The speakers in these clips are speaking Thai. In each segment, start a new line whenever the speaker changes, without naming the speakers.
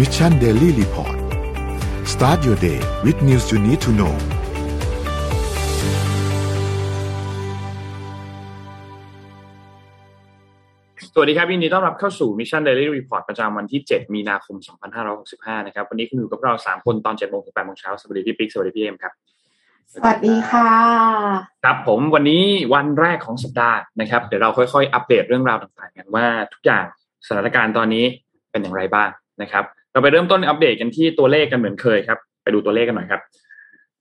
Mission Daily Report start your day with news you need to know
สวัสดีครับยินดีต้อนรับเข้าสู่ Mission Daily Report ประจำวันที่ 7 มีนาคม 2565 นะครับ วันนี้คุณอยู่กับเรา 3 คนตอน7โมงถึง8โมงเช้า สวัสดีพี่ปิ๊ก สวัสดีพี่เอ็มครับ
สวัสดีค่ะ
ครับผมวันนี้วันแรกของสัปดาห์นะครับ เดี๋ยวเราค่อยๆ อัปเดตเรื่องราวต่างๆ กันว่าทุกอย่างสถานการณ์ตอนนี้เป็นอย่างไรบ้างนะครับ เราไปเริ่มต้นอัปเดตกันที่ตัวเลขกันเหมือนเคยครับ ไปดูตัวเลขกันหน่อยครับ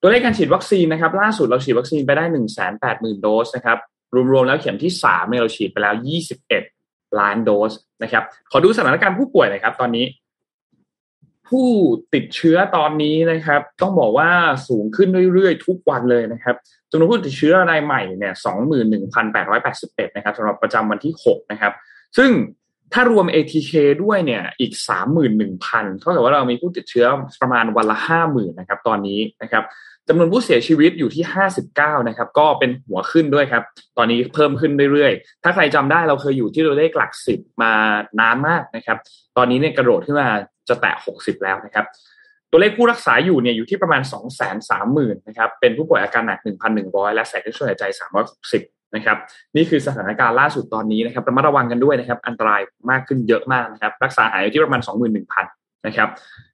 ตัวเลขการฉีดวัคซีนนะครับ ล่าสุดเราฉีดวัคซีนไปได้1 8 0 0 0 0โดสนะครับ รวมๆแล้วเข็มที่3เนี่ยเราฉีดไปแล้ว21ล้านโดสนะครับ ขอดูสถานการณ์ผู้ป่วยหน่อยครับ ตอนนี้ ผู้ติดเชื้อตอนนี้นะครับ ต้องบอกว่าสูงขึ้นเรื่อยๆ ทุกวันเลยนะครับจำนวนผู้ติดเชื้อรายใหม่เนี่ย21,881นหนึ่งพันแปดร้อยแปดสิบเอ็ดนะครับสำหรับประจำวันที่6นะครับ ซึ่ง ถ้ารวม ATK ด้วยเนี่ยอีก 31,000เท่ากับว่าเรามีผู้ติดเชื้อประมาณวันละ 50,000นะครับตอนนี้นะครับจำนวนผู้เสียชีวิตอยู่ที่ 59 นะครับ ก็เป็นหัวขึ้นด้วยครับ ตอนนี้เพิ่มขึ้นเรื่อยๆ ถ้าใครจำได้เราเคยอยู่ที่ตัวเลขหลักสิบมานานมากนะครับ ตอนนี้เนี่ยกระโดดขึ้นมาจะแตะ 60 แล้วนะครับ ตัวเลขผู้รักษาอยู่เนี่ยอยู่ที่ประมาณ 2 3 0 0 0 0 นะครับ เป็นผู้ป่วยอาการหนัก 1,100 และใส่เครื่องช่วยหายใจ 360 นะครับนี่คือสถานการณ์ล่าสุดตอนนี้นะครับระมัดระวังกันด้วยนะครับ อันตรายมากขึ้นเยอะมากนะครับ รักษาหายอยู่ที่ประมาณ 21,000นะครับ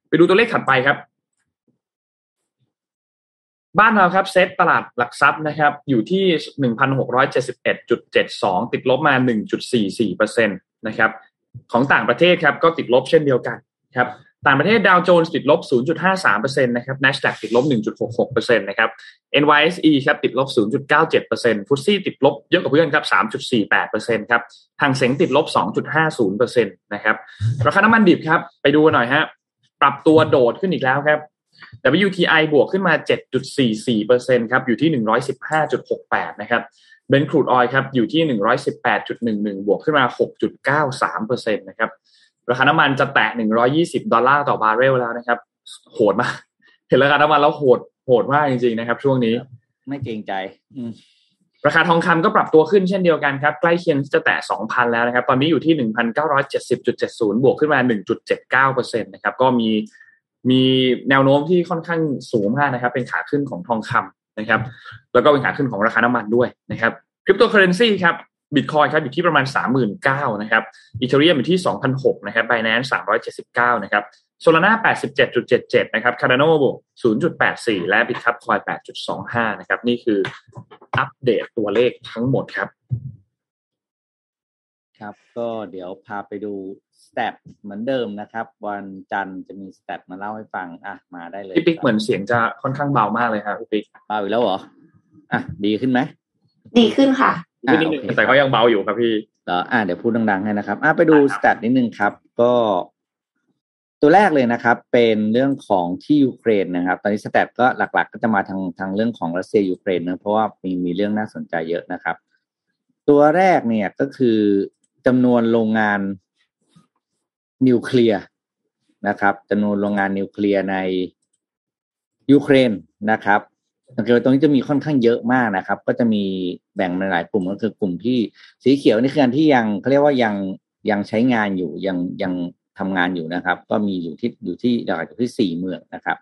ไปดูตัวเลขถัดไปครับ บ้านเราครับเซตตลาดหลักทรัพย์นะครับ อยู่ที่ 1,671.72 ติดลบมา 1.44%นะครับของต่างประเทศครับก็ติดลบเช่นเดียวกันครับ ต่างประเทศดาวโจนส์ติดลบ 0.53%นะครับ NASDAQ ติดลบ 1.66%นะครับ NYSE ครับติดลบ 0.97%ฟุตซี่ติดลบเยอะกว่าเพื่อนครับ 3.48%ครับทางเซงติดลบ 2.50%นะครับราคาน้ำมันดิบครับ ไปดูหน่อยฮะปรับตัวโดดขึ้นอีกแล้วครับ WTI บวกขึ้นมา 7.44%ครับอยู่ที่ 115.68 นะครับเบนครูดออยครับอยู่ที่ 118.11 บวกขึ้นมา 6.93%นะครับ ราคาน้ำมันจะแตะ 120 ดอลลาร์ต่อบาร์เรลแล้วนะครับ โหดมาก เห็นราคาน้ำมันแล้วโหดโหดมากจริงๆนะครับ ช่วงนี้
ไม่เกรงใจอืม
ราคาทองคำก็ปรับตัวขึ้นเช่นเดียวกันครับ ใกล้เคียงจะแตะ 2,000 แล้วนะครับ ตอนนี้อยู่ที่ 1,970.70 บวกขึ้นมา 1.79%นะครับ ก็มีมีแนวโน้มที่ค่อนข้างสูงมากนะครับ เป็นขาขึ้นของทองคำนะครับ แล้วก็เป็นขาขึ้นของราคาน้ำมันด้วยนะครับคริปโตเคอร์เรนซีครับ บิตคอยน์ครับอยู่ที่ประมาณ 39,000นะครับ Ethereum อยู่ที่2,600นะครับ Binance 379นะครับ Solana 87.77นะครับ Cardano บวก0.84 และ Bitkub Coin 8.25นะครับนี่คืออัปเดตตัวเลขทั้งหมดครับ
ครับ ก็เดี๋ยวพาไปดู stat เหมือนเดิมนะครับ วันจันทร์จะมี stat มาเล่าให้ฟังอะมาได้เลย
พี่ปิ๊กเหมือนเสียงจะค่อนข้างเบามากเลยครับพี่ปิ๊ก
เบาอีกแล้วเหรออะดีขึ้นไหม
ดีขึ้นค่ะ
อะ
นิดนึง
โอเค
แต่ก็ยังเบาอยู่ครับพี่
เหรออะเดี๋ยวพูดดังๆให้นะครับ อะไปดู
ได้ครับ
stat นิดนึงครับ ก็ตัวแรกเลยนะครับ เป็นเรื่องของที่ยูเครนนะครับ ตอนนี้ stat ก็หลัก ๆ ก็จะมาทางทางเรื่องของรัสเซียยูเครนนะเพราะว่ามีมีเรื่องน่าสนใจเยอะนะครับ ตัวแรกเนี่ยก็คือจำนวนโรงงานนิวเคลียร์นะครับจำนวนโรงงานนิวเคลียร์ในยูเครนนะครับ สังเกตว่าตรงนี้จะมีค่อนข้างเยอะมากนะครับ ก็จะมีแบ่งในหลายกลุ่มก็คือกลุ่มที่สีเขียวนี่คืออันที่ยังเขาเรียกว่ายังยังใช้งานอยู่ยังยังทำงานอยู่นะครับ ก็มีอยู่ที่อยู่ที่หลักอยู่ที่สี่เมืองนะครับ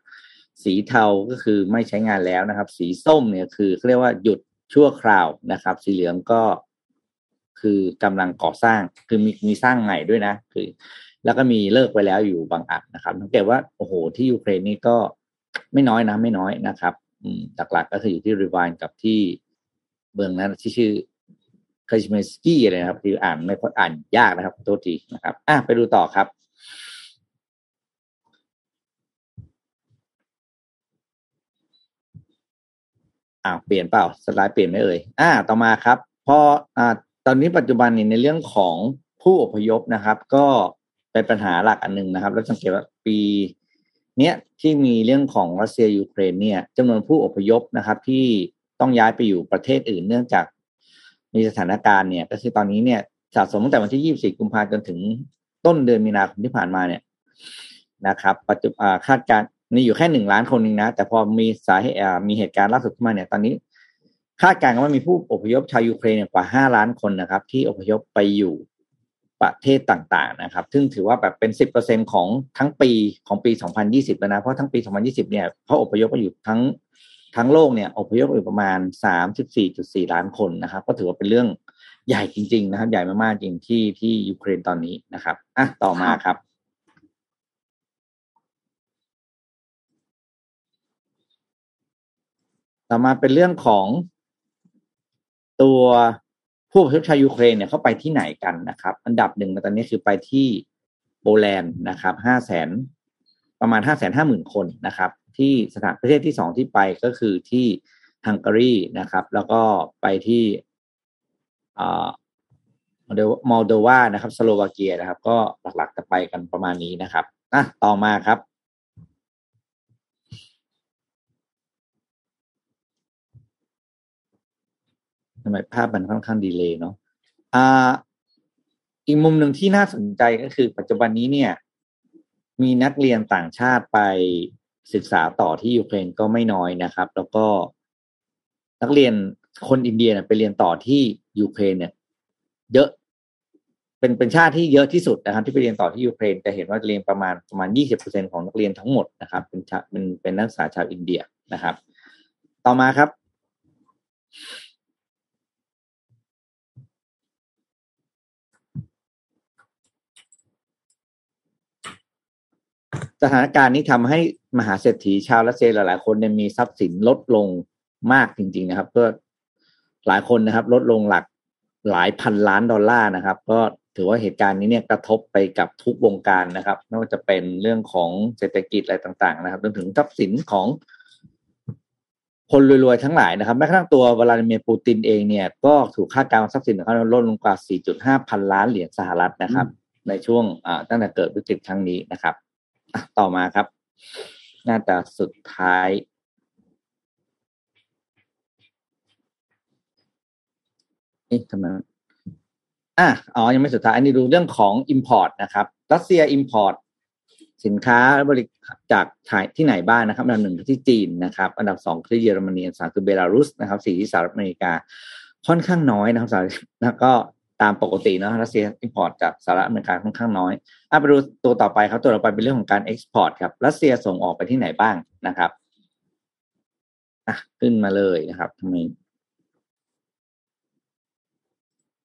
สีเทาก็คือไม่ใช้งานแล้วนะครับ สีส้มเนี่ยคือเขาเรียกว่าหยุดชั่วคราวนะครับ สีเหลืองก็คือกำลังก่อสร้างคือมีมีสร้างใหม่ด้วยนะ คือ แล้วก็มีเลิกไปแล้วอยู่บางอันนะครับสังเกตว่าโอ้โหที่ยูเครนนี่ก็ไม่น้อยนะไม่น้อยนะครับ หลักๆก็คืออยู่ที่รีวานกับที่เมืองนั้นที่ชื่อคาชิเมสกี้อะไรนะครับที่อ่านไม่ค่อยอ่านยากนะครับโทษทีนะครับอะไปดูต่อครับอ้าเปลี่ยนเปล่าสไลด์เปลี่ยนไหมเอ่ยอ่าต่อมาครับพออ่าตอนนี้ปัจจุบันนี้ในเรื่องของผู้อพยพนะครับ ก็เป็นปัญหาหลักอันหนึ่งนะครับ แล้วสังเกตว่าปี เนี้ยที่มีเรื่องของรัสเซียยูเครนเนี่ยจำนวนผู้อพยพนะครับ ที่ต้องย้ายไปอยู่ประเทศอื่นเนื่องจาก มีสถานการณ์เนี่ยก็คือตอนนี้เนี่ยสะสมตั้งแต่วันที่ 24 กุมภาพันธ์จนถึงต้นเดือนมีนาคมที่ผ่านมาเนี่ยนะครับ ปัจจุบันคาดการณ์นี่อยู่แค่หนึ่งล้านคนเองนะ แต่พอมีสาเหตุมีเหตุการณ์ล่าสุดขึ้นมาเนี่ย ตอนนี้ คาดการณ์ว่ามีผู้อพยพชาวยูเครนเนี่ยกว่าห้าล้านคนนะครับ ที่อพยพไปอยู่ ประเทศต่างๆนะครับ ซึ่งถือว่าแบบเป็นสิบเปอร์เซ็นของทั้งปีของปี 2020แล้วนะ เพราะทั้งปี 2020 เนี่ยเขาอพยพมาอยู่ทั้งทั้งโลกเนี่ยอพยพอยู่ประมาณ 34.4 ล้านคนนะครับ ก็ถือว่าเป็นเรื่องใหญ่จริง ๆ นะครับ ใหญ่มากๆจริงที่ที่ยูเครนตอนนี้นะครับอะต่อมาครับ ต่อมาเป็นเรื่องของตัว ผู้ประชาชาวยูเครนเนี่ยเขาไปที่ไหนกันนะครับ อันดับหนึ่งตอนนี้คือไปที่โปแลนด์นะครับห้าแสนประมาณห้าแสนห้าหมื่นคนนะครับ ที่สถานประเทศที่สองที่ไปก็คือที่ฮังการีนะครับ แล้วก็ไปที่อ่ามอลโดวานะครับ สโลวาเกียนะครับ ก็หลักๆจะไปกันประมาณนี้นะครับอะต่อมาครับ ทำไมภาพมันค่อนข้าง delay เนาะอ่าอีกมุมหนึ่งที่น่าสนใจก็คือ ปัจจุบันนี้เนี่ย มีนักเรียนต่างชาติไปศึกษาต่อที่ยูเครนก็ไม่น้อยนะครับ แล้วก็นักเรียนคนอินเดียไปเรียนต่อที่ยูเครนเนี่ย เยอะ เป็นเป็นชาติที่เยอะที่สุดนะครับ ที่ไปเรียนต่อที่ยูเครนจะเห็นว่าเรียนประมาณประมาณยี่สิบเปอร์เซ็นต์ของนักเรียนทั้งหมดนะครับ เป็นชาเป็นเป็นนักศึกษาชาวอินเดียนะครับ ต่อมาครับ สถานการณ์นี้ทำให้มหาเศรษฐีชาวรัสเซียหลาย ๆ คนเนี่ยมีทรัพย์สินลดลงมากจริง ๆ นะครับ ก็หลายคนนะครับ ลดลงหลักหลายพันล้านดอลลาร์นะครับ ก็ถือว่าเหตุการณ์นี้เนี่ยกระทบไปกับทุกวงการนะครับไม่ว่าจะเป็นเรื่องของเศรษฐกิจอะไรต่าง ๆ นะครับรวมถึงทรัพย์สินของคนรวย ๆ ทั้งหลายนะครับแม้กระทั่งตัววลาดิเมียร์ปูตินเองเนี่ยก็ถูกคาดการณ์ทรัพย์สินของเขาลดลงกว่า 4.5 พันล้านเหรียญสหรัฐนะครับ ในช่วงตั้งแต่เกิดวิกฤตครั้งนี้นะครับ ต่อมาครับ หน้าตาสุดท้ายนี่ทำไมอะอ๋อ ยังไม่สุดท้าย อันนี้ดูเรื่องของ Import นะครับรัสเซีย Import สินค้าบริจากที่ไหนบ้างนะครับ อันดับหนึ่งที่จีนนะครับ อันดับสองคือเยอรมนีอันดับสามคือเบลารุสนะครับสี่ที่สหรัฐอเมริกาค่อนข้างน้อยนะครับสหรัฐแล้วก็ ตามปกติเนาะรัสเซีย import จากสหรัฐอเมริกาค่อนข้างน้อยอะไปดูตัวต่อไปครับตัวต่อไปเป็นเรื่องของการ export ครับรัสเซียส่งออกไปที่ไหนบ้างนะครับอะขึ้นมาเลยนะครับทำไม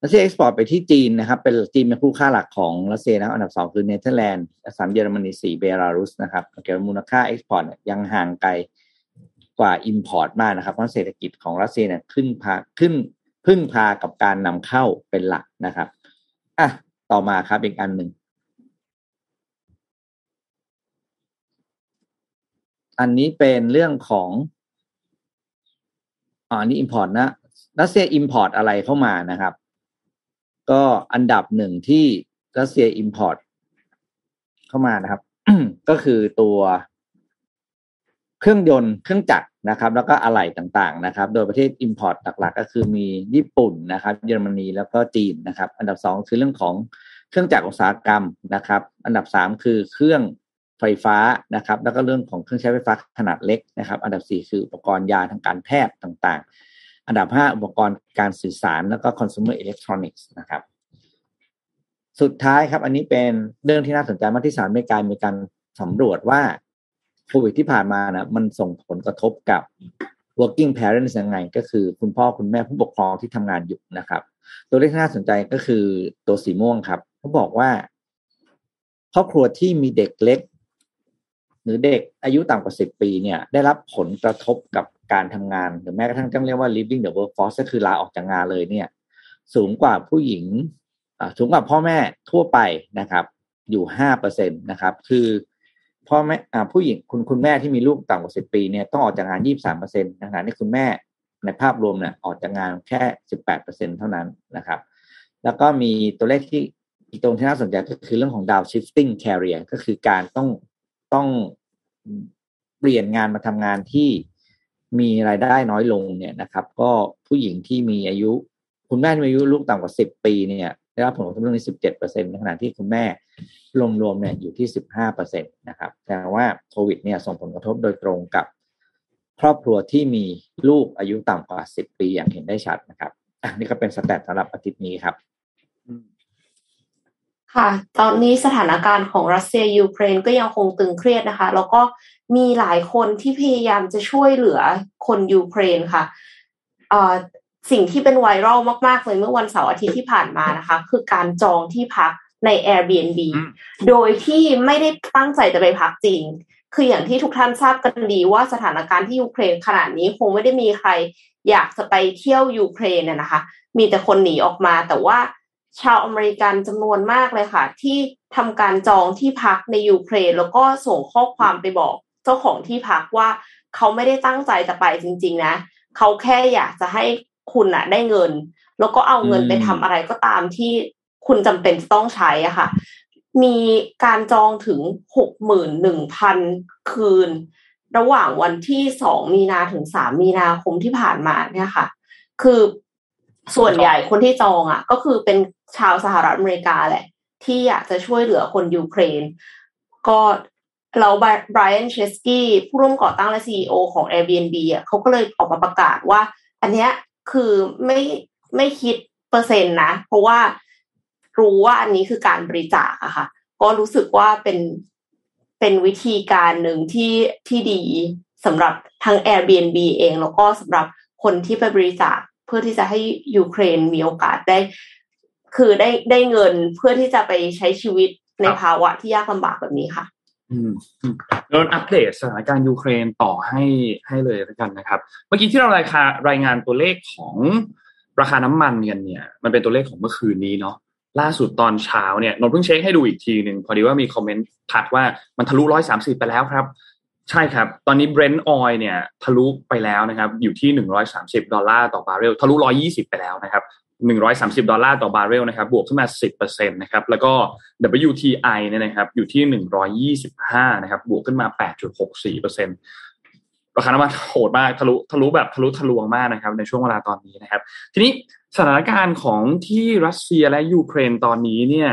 รัสเซีย export ไปที่จีนนะครับ เป็นจีนเป็นคู่ค้าหลักของรัสเซียนะอันดับสองคือเนเธอร์แลนด์สามเยอรมนีสี่เบลารุสนะครับเกี่ยวกับมูลค่า export ยังห่างไกลกว่า import มากนะครับเพราะเศรษฐกิจของรัสเซียเนี่ยขึ้นพาขึ้น พึ่งพากับการนำเข้าเป็นหลักนะครับอะต่อมาครับอีกอันหนึ่งอันนี้เป็นเรื่องของอ่านี่ import นะรัสเซีย import อะไรเข้ามานะครับ ก็อันดับหนึ่งที่รัสเซีย import เข้ามานะครับ ก็คือตัว เครื่องยนต์เครื่องจักรนะครับ แล้วก็อะไหล่ต่างๆนะครับ โดยประเทศ Import หลักๆ ก็คือมีญี่ปุ่นนะครับ เยอรมนีแล้วก็จีนนะครับ อันดับสองคือเรื่องของเครื่องจักรอุตสาหกรรมนะครับ อันดับสามคือเครื่องไฟฟ้านะครับ แล้วก็เรื่องของเครื่องใช้ไฟฟ้าขนาดเล็กนะครับ อันดับสี่คืออุปกรณ์ยาทางการแพทย์ต่างๆ อันดับห้าอุปกรณ์การสื่อสารแล้วก็ consumer electronics นะครับ สุดท้ายครับ อันนี้เป็นเรื่องที่น่าสนใจมากที่สหรัฐอเมริกามีการสำรวจว่า โควิดที่ผ่านมานะมันส่งผลกระทบกับ working parents ยังไง ก็คือคุณพ่อคุณแม่ผู้ปกครองที่ทำงานอยู่นะครับ ตัวเลขที่น่าสนใจก็คือตัวสีม่วงครับเขาบอกว่า ครอบครัวที่มีเด็กเล็ก หรือเด็กอายุต่ำกว่าสิบปีเนี่ย ได้รับผลกระทบกับการทำงาน หรือแม้กระทั่งต้องเรียกว่า leaving the workforce ก็คือลาออกจากงานเลยเนี่ย สูงกว่าผู้หญิงสูงกว่าพ่อแม่ทั่วไปนะครับ อยู่ห้าเปอร์เซ็นตนะครับ คือ พ่อแม่ผู้หญิงคุณคุณแม่ที่มีลูกต่ำกว่าสิบปีเนี่ยต้องออกจากงานยี่สามเปอร์เซ็นต์นะครนี่คุณแม่ในภาพรวมเนี่ยออกจากงานแค่สิบแปดเปอร์เซ็นเท่านั้นนะครับ แล้วก็มีตัวเลขที่อีกตรงที่น่าสนใจก็คือเรื่องของดาวชิฟติ้งแคริเอร์ก็คือการต้องต้องเปลี่ยนงานมาทำงานที่มีรายได้น้อยลงเนี่ยนะครับ ก็ผู้หญิงที่มีอายุ คุณแม่ที่มีอายุลูกต่ำกว่าสิบปีเนี่ย ได้รับผลกระทบเรื่องนี้สิบเจ็ดเปอร์เซ็นต์ในขณะที่คุณแม่รวมๆเนี่ยอยู่ที่สิบห้าเปอร์เซ็นตนะครับแสดงว่าโควิดเนี่ยส่งผลกระทบโดยตรงกับ ครอบครัวที่มีลูกอายุต่ำกว่าสิบปีอย่างเห็นได้ชัดนะครับอะนี่ก็เป็นสแตทสำหรับอาทิตย์นี้ครับ
ค่ะ ตอนนี้สถานการณ์ของรัสเซียยูเครนก็ยังคงตึงเครียดนะคะ แล้วก็มีหลายคนที่พยายามจะช่วยเหลือคนยูเครนค่ะ สิ่งที่เป็นไวรัลมากๆเลยเมื่อวันเสาร์อาทิตย์ที่ผ่านมานะคะ คือการจองที่พักใน Airbnb โดยที่ไม่ได้ตั้งใจจะไปพักจริง คืออย่างที่ทุกท่านทราบกันดีว่าสถานการณ์ที่ยูเครนขณะนี้คงไม่ได้มีใครอยากจะไปเที่ยวยูเครนเนี่ยนะคะ มีแต่คนหนีออกมา แต่ว่าชาวอเมริกันจำนวนมากเลยค่ะ ที่ทำการจองที่พักในยูเครน แล้วก็ส่งข้อความไปบอกเจ้าของที่พักว่าเขาไม่ได้ตั้งใจจะไปจริง ๆ นะ เขาแค่อยากจะให้ คุณอะได้เงิน แล้วก็เอาเงินไปทำอะไรก็ตามที่คุณจำเป็นต้องใช้อะค่ะ มีการจองถึงหกหมื่นหนึ่งพันคืน ระหว่างวันที่สองมีนาถึงสามมีนาคมที่ผ่านมาเนี่ยค่ะ คือส่วนใหญ่คนที่จองอะ ก็คือเป็นชาวสหรัฐอเมริกาแหละ ที่อยากจะช่วยเหลือคนยูเครน ก็เราไบรอันเชสกี้ผู้ร่วมก่อตั้งและซีอของ Airbnb อะเขาก็เลยออกมาประกาศว่า อันเนี้ย คือไม่ไม่คิดเปอร์เซ็นต์นะ เพราะว่ารู้ว่าอันนี้คือการบริจาคอะค่ะ ก็รู้สึกว่าเป็นเป็นวิธีการหนึ่งที่ที่ดีสำหรับทั้ง Airbnb เอง แล้วก็สำหรับคนที่ไปบริจาคเพื่อที่จะให้ยูเครนมีโอกาสได้ คือได้ได้เงินเพื่อที่จะไปใช้ชีวิตในภาวะที่ยากลำบากแบบนี้ค่ะ
อืม เราอัปเดตสถานการณ์ยูเครนต่อให้ให้เลยแล้วกันนะครับ เมื่อกี้ที่เรารายารายงานตัวเลขของราคาน้ำมันกันเนี่ย มันเป็นตัวเลขของเมื่อคืนนี้เนาะล่าสุดตอนเช้าเนี่ยนนเพิ่งเช็คให้ดูอีกทีหนึ่งพอดีว่ามีคอมเมนต์ทักว่ามันทะลุร้อยสามสิบไปแล้วครับ ใช่ครับ ตอนนี้ Brent oil เนี่ยทะลุไปแล้วนะครับ อยู่ที่หนึ่งร้อยสามสิบดอลลาร์ต่อบาร์เรลทะลุร้อยยี่สิบไปแล้วนะครับ หนึ่งร้อยสามสิบดอลลาร์ต่อบาร์เรลนะครับ บวกขึ้นมาสิบเปอร์เซ็นต์นะครับ แล้วก็ WTI เนี่ยนะครับ อยู่ที่หนึ่งร้อยยี่สิบห้านะครับ บวกขึ้นมาแปดจุดหกสี่เปอร์เซ็นต์ราคาน้ำมันโหดมาก ทะลุ ทะลุแบบทะลุทะลวงมากนะครับ ในช่วงเวลาตอนนี้นะครับ ทีนี้สถานการณ์ของที่รัสเซียและยูเครนตอนนี้เนี่ย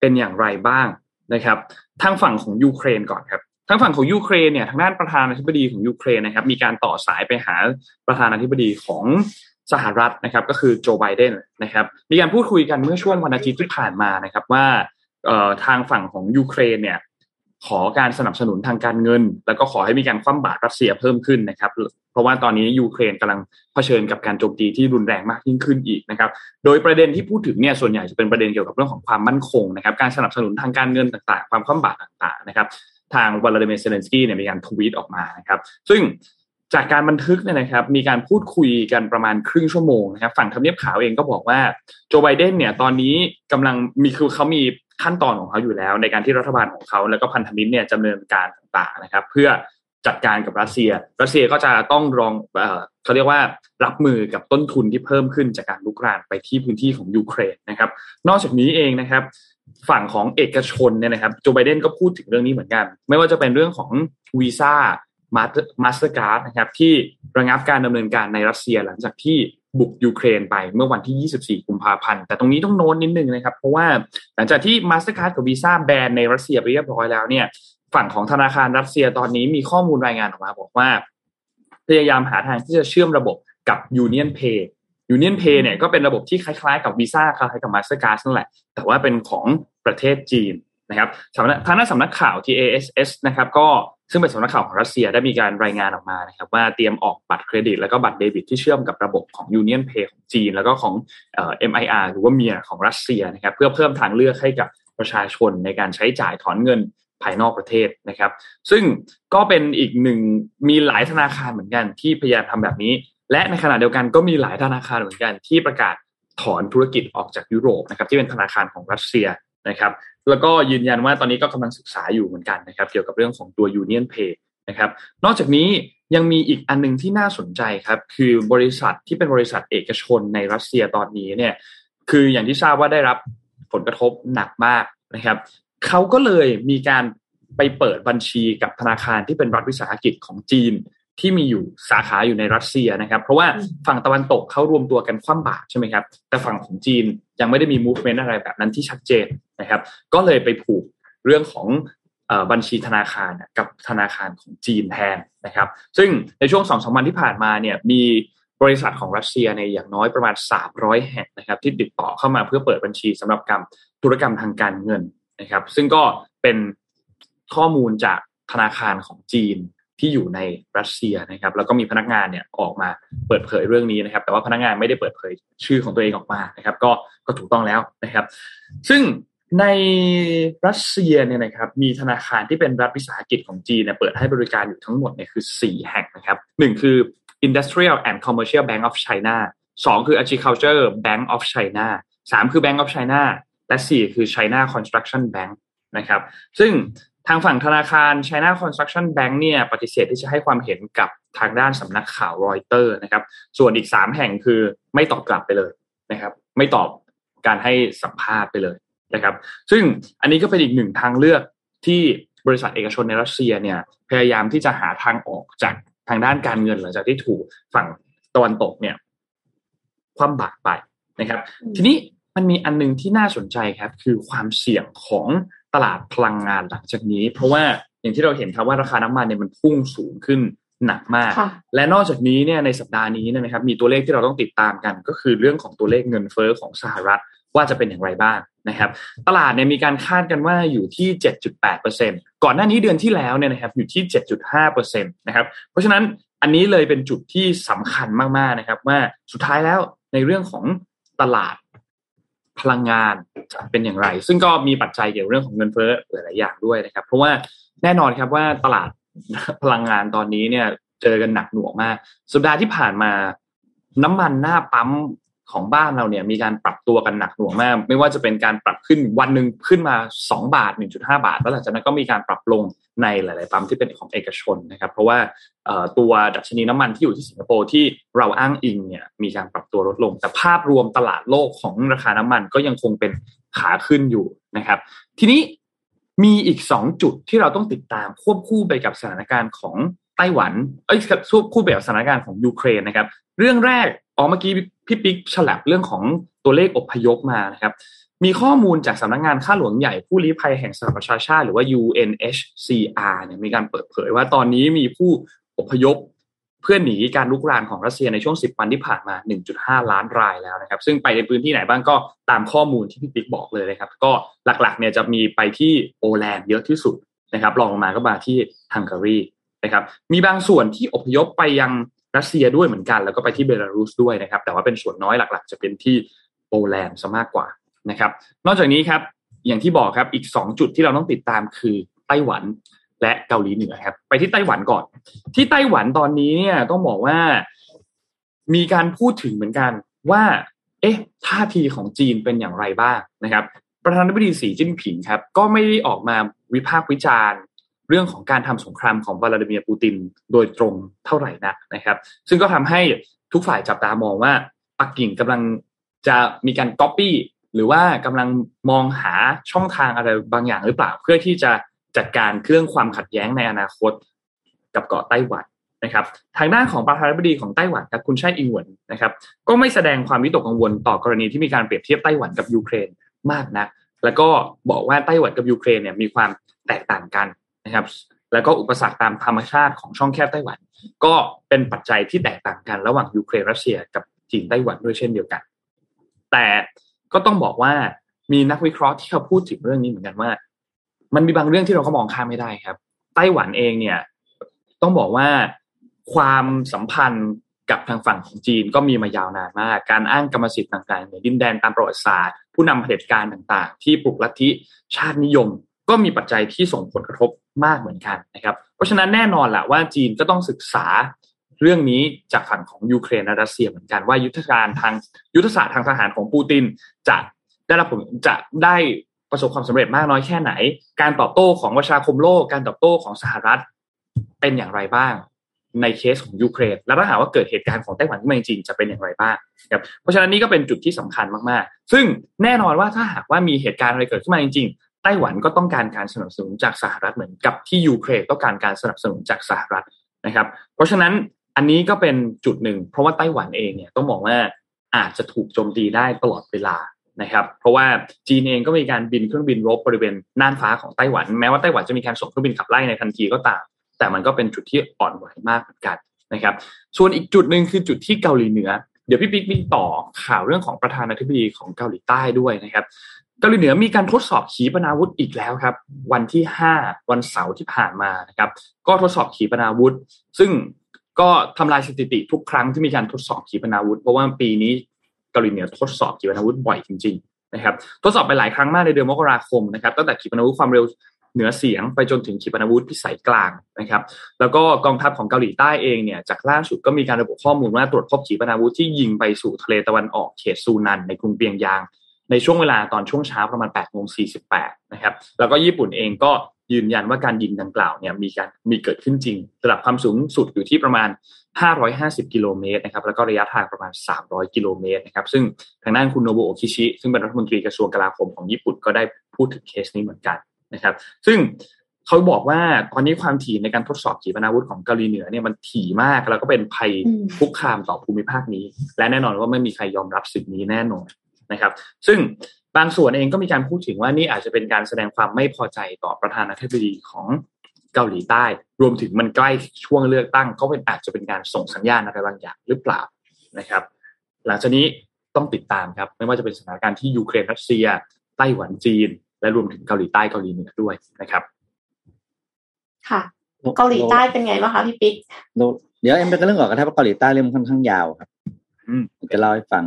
เป็นอย่างไรบ้างนะครับ ทางฝั่งของยูเครนก่อนครับทางฝั่งของยูเครนเนี่ย ทางด้านประธานาธิบดีของยูเครนนะครับ มีการต่อสายไปหาประธานาธิบดีของ สหรัฐนะครับก็คือโจไบเดนนะครับมีการพูดคุยกันเมื่อช่วงวันอาทิตย์ที่ผ่านมานะครับว่าทางฝั่งของยูเครนเนี่ยขอการสนับสนุนทางการเงิน แล้วก็ขอให้มีการคว่ำบาตรรัสเซียเพิ่มขึ้นนะครับ เพราะว่าตอนนี้ยูเครนกำลังเผชิญกับการโจมตีที่รุนแรงมากยิ่งขึ้นอีกนะครับ โดยประเด็นที่พูดถึงเนี่ยส่วนใหญ่จะเป็นประเด็นเกี่ยวกับเรื่องของความมั่นคงนะครับ การสนับสนุนทางการเงินต่างๆ ความคว่ำบาตรต่างๆนะครับ ทางวลาดิเมียร์เซเลนสกี้เนี่ยมีการทวีตออกมานะครับ ซึ่ง จากการบันทึกเนี่ยนะครับ มีการพูดคุยกันประมาณครึ่งชั่วโมงนะครับ ฝั่งทำเนียบขาวเองก็บอกว่าโจไบเดนเนี่ยตอนนี้กำลังมีคือเขามีขั้นตอนของเขาอยู่แล้ว ในการที่รัฐบาลของเขาแล้วก็พันธมิตรเนี่ยดำเนินการต่างๆนะครับ เพื่อจัดการกับรัสเซีย รัสเซียก็จะต้องรองเขาเรียกว่ารับมือกับต้นทุนที่เพิ่มขึ้นจากการรุกรานไปที่พื้นที่ของยูเครนนะครับ นอกจากนี้เองนะครับ ฝั่งของเอกชนเนี่ยนะครับโจไบเดนก็พูดถึงเรื่องนี้เหมือนกัน ไม่ว่าจะเป็นเรื่องของวีซ่า มาสเตอร์การ์ดนะครับที่ระงับการดำเนินการในรัสเซียหลังจากที่บุกยูเครนไปเมื่อวันที่ 24 กุมภาพันธ์ แต่ตรงนี้ต้องโน้นนิดนึงนะครับ เพราะว่าหลังจากที่มาสเตอร์การ์ดกับวีซ่าแบนในรัสเซียไปเรียบร้อยแล้วเนี่ยฝั่งของธนาคารรัสเซียตอนนี้มีข้อมูลรายงานออกมาบอกว่า พยายามหาทางที่จะเชื่อมระบบกับ Union Pay Union Pay เนี่ยก็เป็นระบบที่คล้ายๆกับวีซ่าคล้ายๆกับมาสเตอร์การ์ดนั่นแหละ แต่ว่าเป็นของประเทศจีนนะครับทางด้านสำนักข่าว TASS นะครับก็ ซึ่งเป็นสำนักข่าวของรัสเซียได้มีการรายงานออกมานะครับว่าเตรียมออกบัตรเครดิต แล้วก็บัตรเดบิตที่เชื่อมกับระบบของ Union Pay ของจีน แล้วก็ของเอ่อ MIR หรือว่าเมียของรัสเซียนะครับเพื่อเพิ่มทางเลือกให้กับประชาชนในการใช้จ่ายถอนเงินภายนอกประเทศนะครับ ซึ่งก็เป็นอีกหนึ่งมีหลายธนาคารเหมือนกันที่พยายามทำแบบนี้ และในขณะเดียวกันก็มีหลายธนาคารเหมือนกันที่ประกาศถอนธุรกิจออกจากยุโรปนะครับที่เป็นธนาคารของรัสเซีย นะครับ แล้วก็ยืนยันว่าตอนนี้ก็กำลังศึกษาอยู่เหมือนกันนะครับ เกี่ยวกับเรื่องของตัว Union Pay นะครับ นอกจากนี้ยังมีอีกอันนึงที่น่าสนใจครับ คือบริษัทที่เป็นบริษัทเอกชนในรัสเซียตอนนี้เนี่ย คืออย่างที่ทราบว่าได้รับผลกระทบหนักมากนะครับเขาก็เลยมีการไปเปิดบัญชีกับธนาคารที่เป็นรัฐวิสาหกิจของจีน ที่มีอยู่สาขาอยู่ในรัสเซียนะครับ เพราะว่าฝั่งตะวันตกเขารวมตัวกันคว่ำบาตรใช่ไหมครับแต่ฝั่งของจีนยังไม่ได้มี movement อะไรแบบนั้นที่ชัดเจนนะครับ ก็เลยไปผูกเรื่องของบัญชีธนาคารกับธนาคารของจีนแทนนะครับ ซึ่งในช่วงสองสามวันที่ผ่านมาเนี่ยมีบบริษัทของรัสเซียในอย่างน้อยประมาณ 300 แห่งนะครับ ที่ติดต่อเข้ามาเพื่อเปิดบัญชีสำหรับการธุรกรรมทางการเงินนะครับ ซึ่งก็เป็นข้อมูลจากธนาคารของจีน ที่อยู่ในรัสเซียนะครับ แล้วก็มีพนักงานเนี่ยออกมาเปิดเผยเรื่องนี้นะครับ แต่ว่าพนักงานไม่ได้เปิดเผยชื่อของตัวเองออกมานะครับ ก็ก็ถูกต้องแล้วนะครับ ซึ่งในรัสเซียเนี่ยนะครับมีธนาคารที่เป็นรัฐวิสาหกิจของจีนเนี่ยเปิดให้บริการอยู่ทั้งหมดเนี่ยคือ 4 แห่งนะครับหนึ่งคือ Industrial and Commercial Bank of China สองคือ Agriculture Bank of China สามคือ Bank of China และสี่คือ China Construction Bank นะครับซึ่ง ทางฝั่งธนาคาร China Construction Bank เนี่ยปฏิเสธที่จะให้ความเห็นกับทางด้านสำนักข่าวรอยเตอร์นะครับ ส่วนอีกสามแห่งคือไม่ตอบกลับไปเลยนะครับ ไม่ตอบการให้สัมภาษณ์ไปเลยนะครับ ซึ่งอันนี้ก็เป็นอีกหนึ่งทางเลือกที่บริษัทเอกชนในรัสเซียเนี่ยพยายามที่จะหาทางออกจากทางด้านการเงินหลังจากที่ถูกฝั่งตะวันตกเนี่ยคว่ำบาตรไปนะครับ ทีนี้มันมีอันนึงที่น่าสนใจครับ คือความเสี่ยงของ ตลาดพลังงานหลังจากนี้ เพราะว่าอย่างที่เราเห็นครับว่าราคาน้ำมันเนี่ยมันพุ่งสูงขึ้นหนักมาก และนอกจากนี้เนี่ยในสัปดาห์นี้นะครับ มีตัวเลขที่เราต้องติดตามกัน ก็คือเรื่องของตัวเลขเงินเฟอ้อของสหรัฐว่าจะเป็นอย่างไรบ้างนะครับ ตลาดเนี่ยมีการคาดกันว่าอยู่ที่ 7.8%ก่อนหน้านี้เดือนที่แล้วเนี่ยนะครับอยู่ที่ 7.5%นะครับเพราะฉะนั้นอันนี้เลยเป็นจุดที่สำคัญมากๆนะครับ ว่าสุดท้ายแล้วในเรื่องของตลาด พลังงานจะเป็นอย่างไร ซึ่งก็มีปัจจัยเกี่ยวเรื่องของเงินเฟ้อหลายๆอย่างด้วยนะครับ เพราะว่าแน่นอนครับว่าตลาดพลังงานตอนนี้เนี่ยเจอกันหนักหน่วงมาก สัปดาห์ที่ผ่านมาน้ำมันหน้าปั๊ม ของบ้านเราเนี่ยมีการปรับตัวกันหนักหน่วงมาก ไม่ว่าจะเป็นการปรับขึ้นวันหนึ่งขึ้นมา 2 บาท 1.5 บาท แล้วหลังจากนั้นก็มีการปรับลงในหลาย ๆ ปั๊มที่เป็นของเอกชนนะครับ เพราะว่าตัวดัชนีน้ำมันที่อยู่ที่สิงคโปร์ที่เราอ้างอิงเนี่ยมีการปรับตัวลดลง แต่ภาพรวมตลาดโลกของราคาน้ำมันก็ยังคงเป็นขาขึ้นอยู่นะครับ ทีนี้มีอีก 2 จุดที่เราต้องติดตามควบคู่ไปกับสถานการณ์ของ ไต้หวัน เอ้ยควบคู่ไปกับสถานการณ์ของยูเครนนะครับ เรื่องแรกอ๋อเมื่อกี้พี่ปิ๊กฉลับเรื่องของตัวเลขอพยพมานะครับ มีข้อมูลจากสำนักงงานข้าหลวงใหญ่ผู้ลี้ภัยแห่งสหประชาชาติหรือว่า UNHCR เนี่ยมีการเปิดเผยว่าตอนนี้มีผู้อพยพเพื่อหนีการลุกรานของรัสเซียในช่วง 10 วันที่ผ่านมา 1.5 ล้านรายแล้วนะครับ ซึ่งไปในพื้นที่ไหนบ้างก็ตามข้อมูลที่พี่ปิ๊กบอกเลยนะครับ ก็หลักๆเนี่ยจะมีไปที่โปแลนด์เยอะที่สุดนะครับรองลงมาก็มาที่ฮังการี นะครับมีบางส่วนที่อพยพไปยังรัสเซียด้วยเหมือนกัน แล้วก็ไปที่เบลารุสด้วยนะครับ แต่ว่าเป็นส่วนน้อยหลักๆ จะเป็นที่โปแลนด์ซะมากกว่านะครับ นอกจากนี้ครับอย่างที่บอกครับอีก 2 จุดที่เราต้องติดตามคือไต้หวันและเกาหลีเหนือครับไปที่ไต้หวันก่อน ที่ไต้หวันตอนนี้เนี่ยต้องบอกว่ามีการพูดถึงเหมือนกันว่า เอ๊ะท่าทีของจีนเป็นอย่างไรบ้างนะครับ ประธานาธิบดีสีจิ้นผิงครับ ก็ไม่ได้ออกมาวิพากษ์วิจารณ์ เรื่องของการทำสงครามของวลาดิเมียร์ปูตินโดยตรงเท่าไหร่นักนะครับ ซึ่งก็ทำให้ทุกฝ่ายจับตามองว่าปักกิ่งกำลังจะมีการก๊อปปี้หรือว่ากำลังมองหาช่องทางอะไรบางอย่างหรือเปล่า เพื่อที่จะจัดการเครื่องความขัดแย้งในอนาคตกับเกาะไต้หวันนะครับทางด้านของประธานาธิบดีของไต้หวันครับคุณไช่อิงเหวินนะครับ ก็ไม่แสดงความวิตกกังวลต่อกรณีที่มีการเปรียบเทียบไต้หวันกับยูเครนมากนะ แล้วก็บอกว่าไต้หวันกับยูเครนเนี่ยมีความแตกต่างกัน นะครับ แล้วก็อุปสรรคตามธรรมชาติของช่องแคบไต้หวัน ก็เป็นปัจจัยที่แตกต่างกันระหว่างยูเครนรัสเซียกับจีนไต้หวันด้วยเช่นเดียวกัน แต่ก็ต้องบอกว่ามีนักวิเคราะห์ที่เขาพูดถึงเรื่องนี้เหมือนกันว่า มันมีบางเรื่องที่เราก็มองข้ามไม่ได้ครับ ไต้หวันเองเนี่ย ต้องบอกว่าความสัมพันธ์กับทางฝั่งของจีนก็มีมายาวนานมาก การอ้างกรรมสิทธิ์ต่างๆในดินแดนตามประวัติศาสตร์ ผู้นำเผด็จการต่างๆ ที่ปลุกลัทธิชาตินิยม ก็มีปัจจัยที่ส่งผลกระทบมากเหมือนกันนะครับ เพราะฉะนั้นแน่นอนแหละว่าจีนก็ต้องศึกษาเรื่องนี้จากฝั่งของยูเครนและรัสเซียเหมือนกันว่ายุทธการทางยุทธศาสตร์ทางทหารของปูตินจะได้รับผลจะได้ประสบความสำเร็จมากน้อยแค่ไหน การตอบโต้ของประชาคมโลก การตอบโต้ของสหรัฐเป็นอย่างไรบ้าง ในเคสของยูเครน แล้วถ้าหากว่าเกิดเหตุการณ์ของไต้หวันขึ้นมาจริงจะเป็นอย่างไรบ้างครับเพราะฉะนั้นนี่ก็เป็นจุดที่สำคัญมากๆ ซึ่งแน่นอนว่าถ้าหากว่ามีเหตุการณ์อะไรเกิดขึ้นมาจริง ไต้หวันก็ต้องการการสนับสนุนจากสหรัฐเหมือนกับที่ยูเครนต้องการการสนับสนุนจากสหรัฐนะครับ เพราะฉะนั้นอันนี้ก็เป็นจุดหนึ่ง เพราะว่าไต้หวันเองเนี่ยต้องมองว่าอาจจะถูกโจมตีได้ตลอดเวลานะครับ เพราะว่าจีนเองก็มีการบินเครื่องบินรบบริเวณน่านฟ้าของไต้หวัน แม้ว่าไต้หวันจะมีการส่งเครื่องบินขับไล่ในทันทีก็ตาม แต่มันก็เป็นจุดที่อ่อนไหวมากเหมือนกันนะครับ ส่วนอีกจุดหนึ่งคือจุดที่เกาหลีเหนือ เดี๋ยวพี่ปิ๊กมีต่อข่าวเรื่องของประธานาธิบดีของเกาหลีใต้ด้วยนะครับ กาหลีเหนือมีการทดสอบขีปนาวุธอีกแล้วครับ วันที่ห้าวันเสาร์ที่ผ่านมานะครับ ก็ทดสอบขีปนาวุธ ซึ่งก็ทำลายสถิติทุกครั้งที่มีการทดสอบขีปนาวุธ เพราะว่าปีนี้เกาหลีเหนือทดสอบขีปนาวุธบ่อยจริงๆนะครับ ทดสอบไปหลายครั้งมากในเดือนมกราคมนะครับ ตั้งแต่ขีปนาวุธความเร็วเหนือเสียงไปจนถึงขีปนาวุธพิสัยกลางนะครับ แล้วก็กองทัพของเกาหลีใต้เองเนี่ยจากล่าสุดก็มีการระบุข้อมูลว่าตรวจพบขีปนาวุธที่ยิงไปสู่ทะเลตะวันออกเขตซูนันในกรุงเปียงยาง ในช่วงเวลาตอนช่วงเช้าประมาณ8โมง48นะครับ แล้วก็ญี่ปุ่นเองก็ยืนยันว่าการยิงดังกล่าวเนี่ยมีการมีเกิดขึ้นจริง ระดับความสูงสุดอยู่ที่ประมาณ 550 กิโลเมตรนะครับ แล้วก็ระยะทางประมาณ 300 กิโลเมตรนะครับ ซึ่งทางด้านคุณโนบุโอคิชิ ซึ่งเป็นรัฐมนตรีกระทรวงกลาโหมของญี่ปุ่นก็ได้พูดถึงเคสนี้เหมือนกันนะครับ ซึ่งเขาบอกว่าตอนนี้ความถี่ในการทดสอบขีปนาวุธของเกาหลีเหนือเนี่ยมันถี่มาก แล้วก็เป็นภัยคุกคามต่อภูมิภาคนี้ และแน่นอนว่าไม่มีใครยอมรับสิ่งนี้แน่นอน นะครับ ซึ่งบางส่วนเองก็มีการพูดถึงว่านี่อาจจะเป็นการแสดงความไม่พอใจต่อประธานาธิบดีของเกาหลีใต้ รวมถึงมันใกล้ช่วงเลือกตั้งก็เป็นอาจจะเป็นการส่งสัญญาณอะไรบางอย่างหรือเปล่านะครับ หลังจากนี้ต้องติดตามครับ ไม่ว่าจะเป็นสถานการณ์ที่ยูเครนรัสเซียไต้หวันจีน และรวมถึงเกาหลีใต้เกาหลีเหนือด้วยนะครับ
ค่ะ เกาหลีใต้เป็นไงบ้างคะพี่ปิ๊ก
เดี๋ยวเอ็มไปกันเรื่องก่อนกันถ้าเกาหลีใต้เรื่องค่อนข้างยาวครับ
อืม
จะเล่าให้ฟัง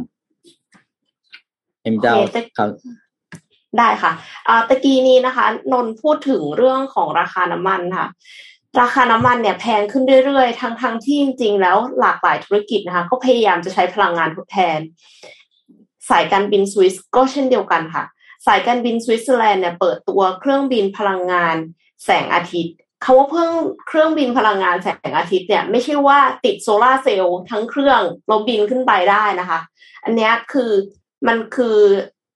เอ็มจะเอา
โอเค
เขา
ได้ค่ะอ่าตะกี้นี้นะคะ นนท์พูดถึงเรื่องของราคาน้ำมันค่ะ ราคาน้ำมันเนี่ยแพงขึ้นเรื่อยๆ ทั้งทั้งที่จริงๆ แล้วหลากหลายธุรกิจนะคะ ก็พยายามจะใช้พลังงานทดแทน สายการบินสวิสก็เช่นเดียวกันค่ะ สายการบินสวิตเซอร์แลนด์เนี่ยเปิดตัวเครื่องบินพลังงานแสงอาทิตย์คำว่าเพิ่งเครื่องบินพลังงานแสงอาทิตย์เนี่ยไม่ใช่ว่าติดโซลาร์เซลล์ทั้งเครื่องเราบินขึ้นไปได้นะคะ อันเนี้ยคือ มันคือ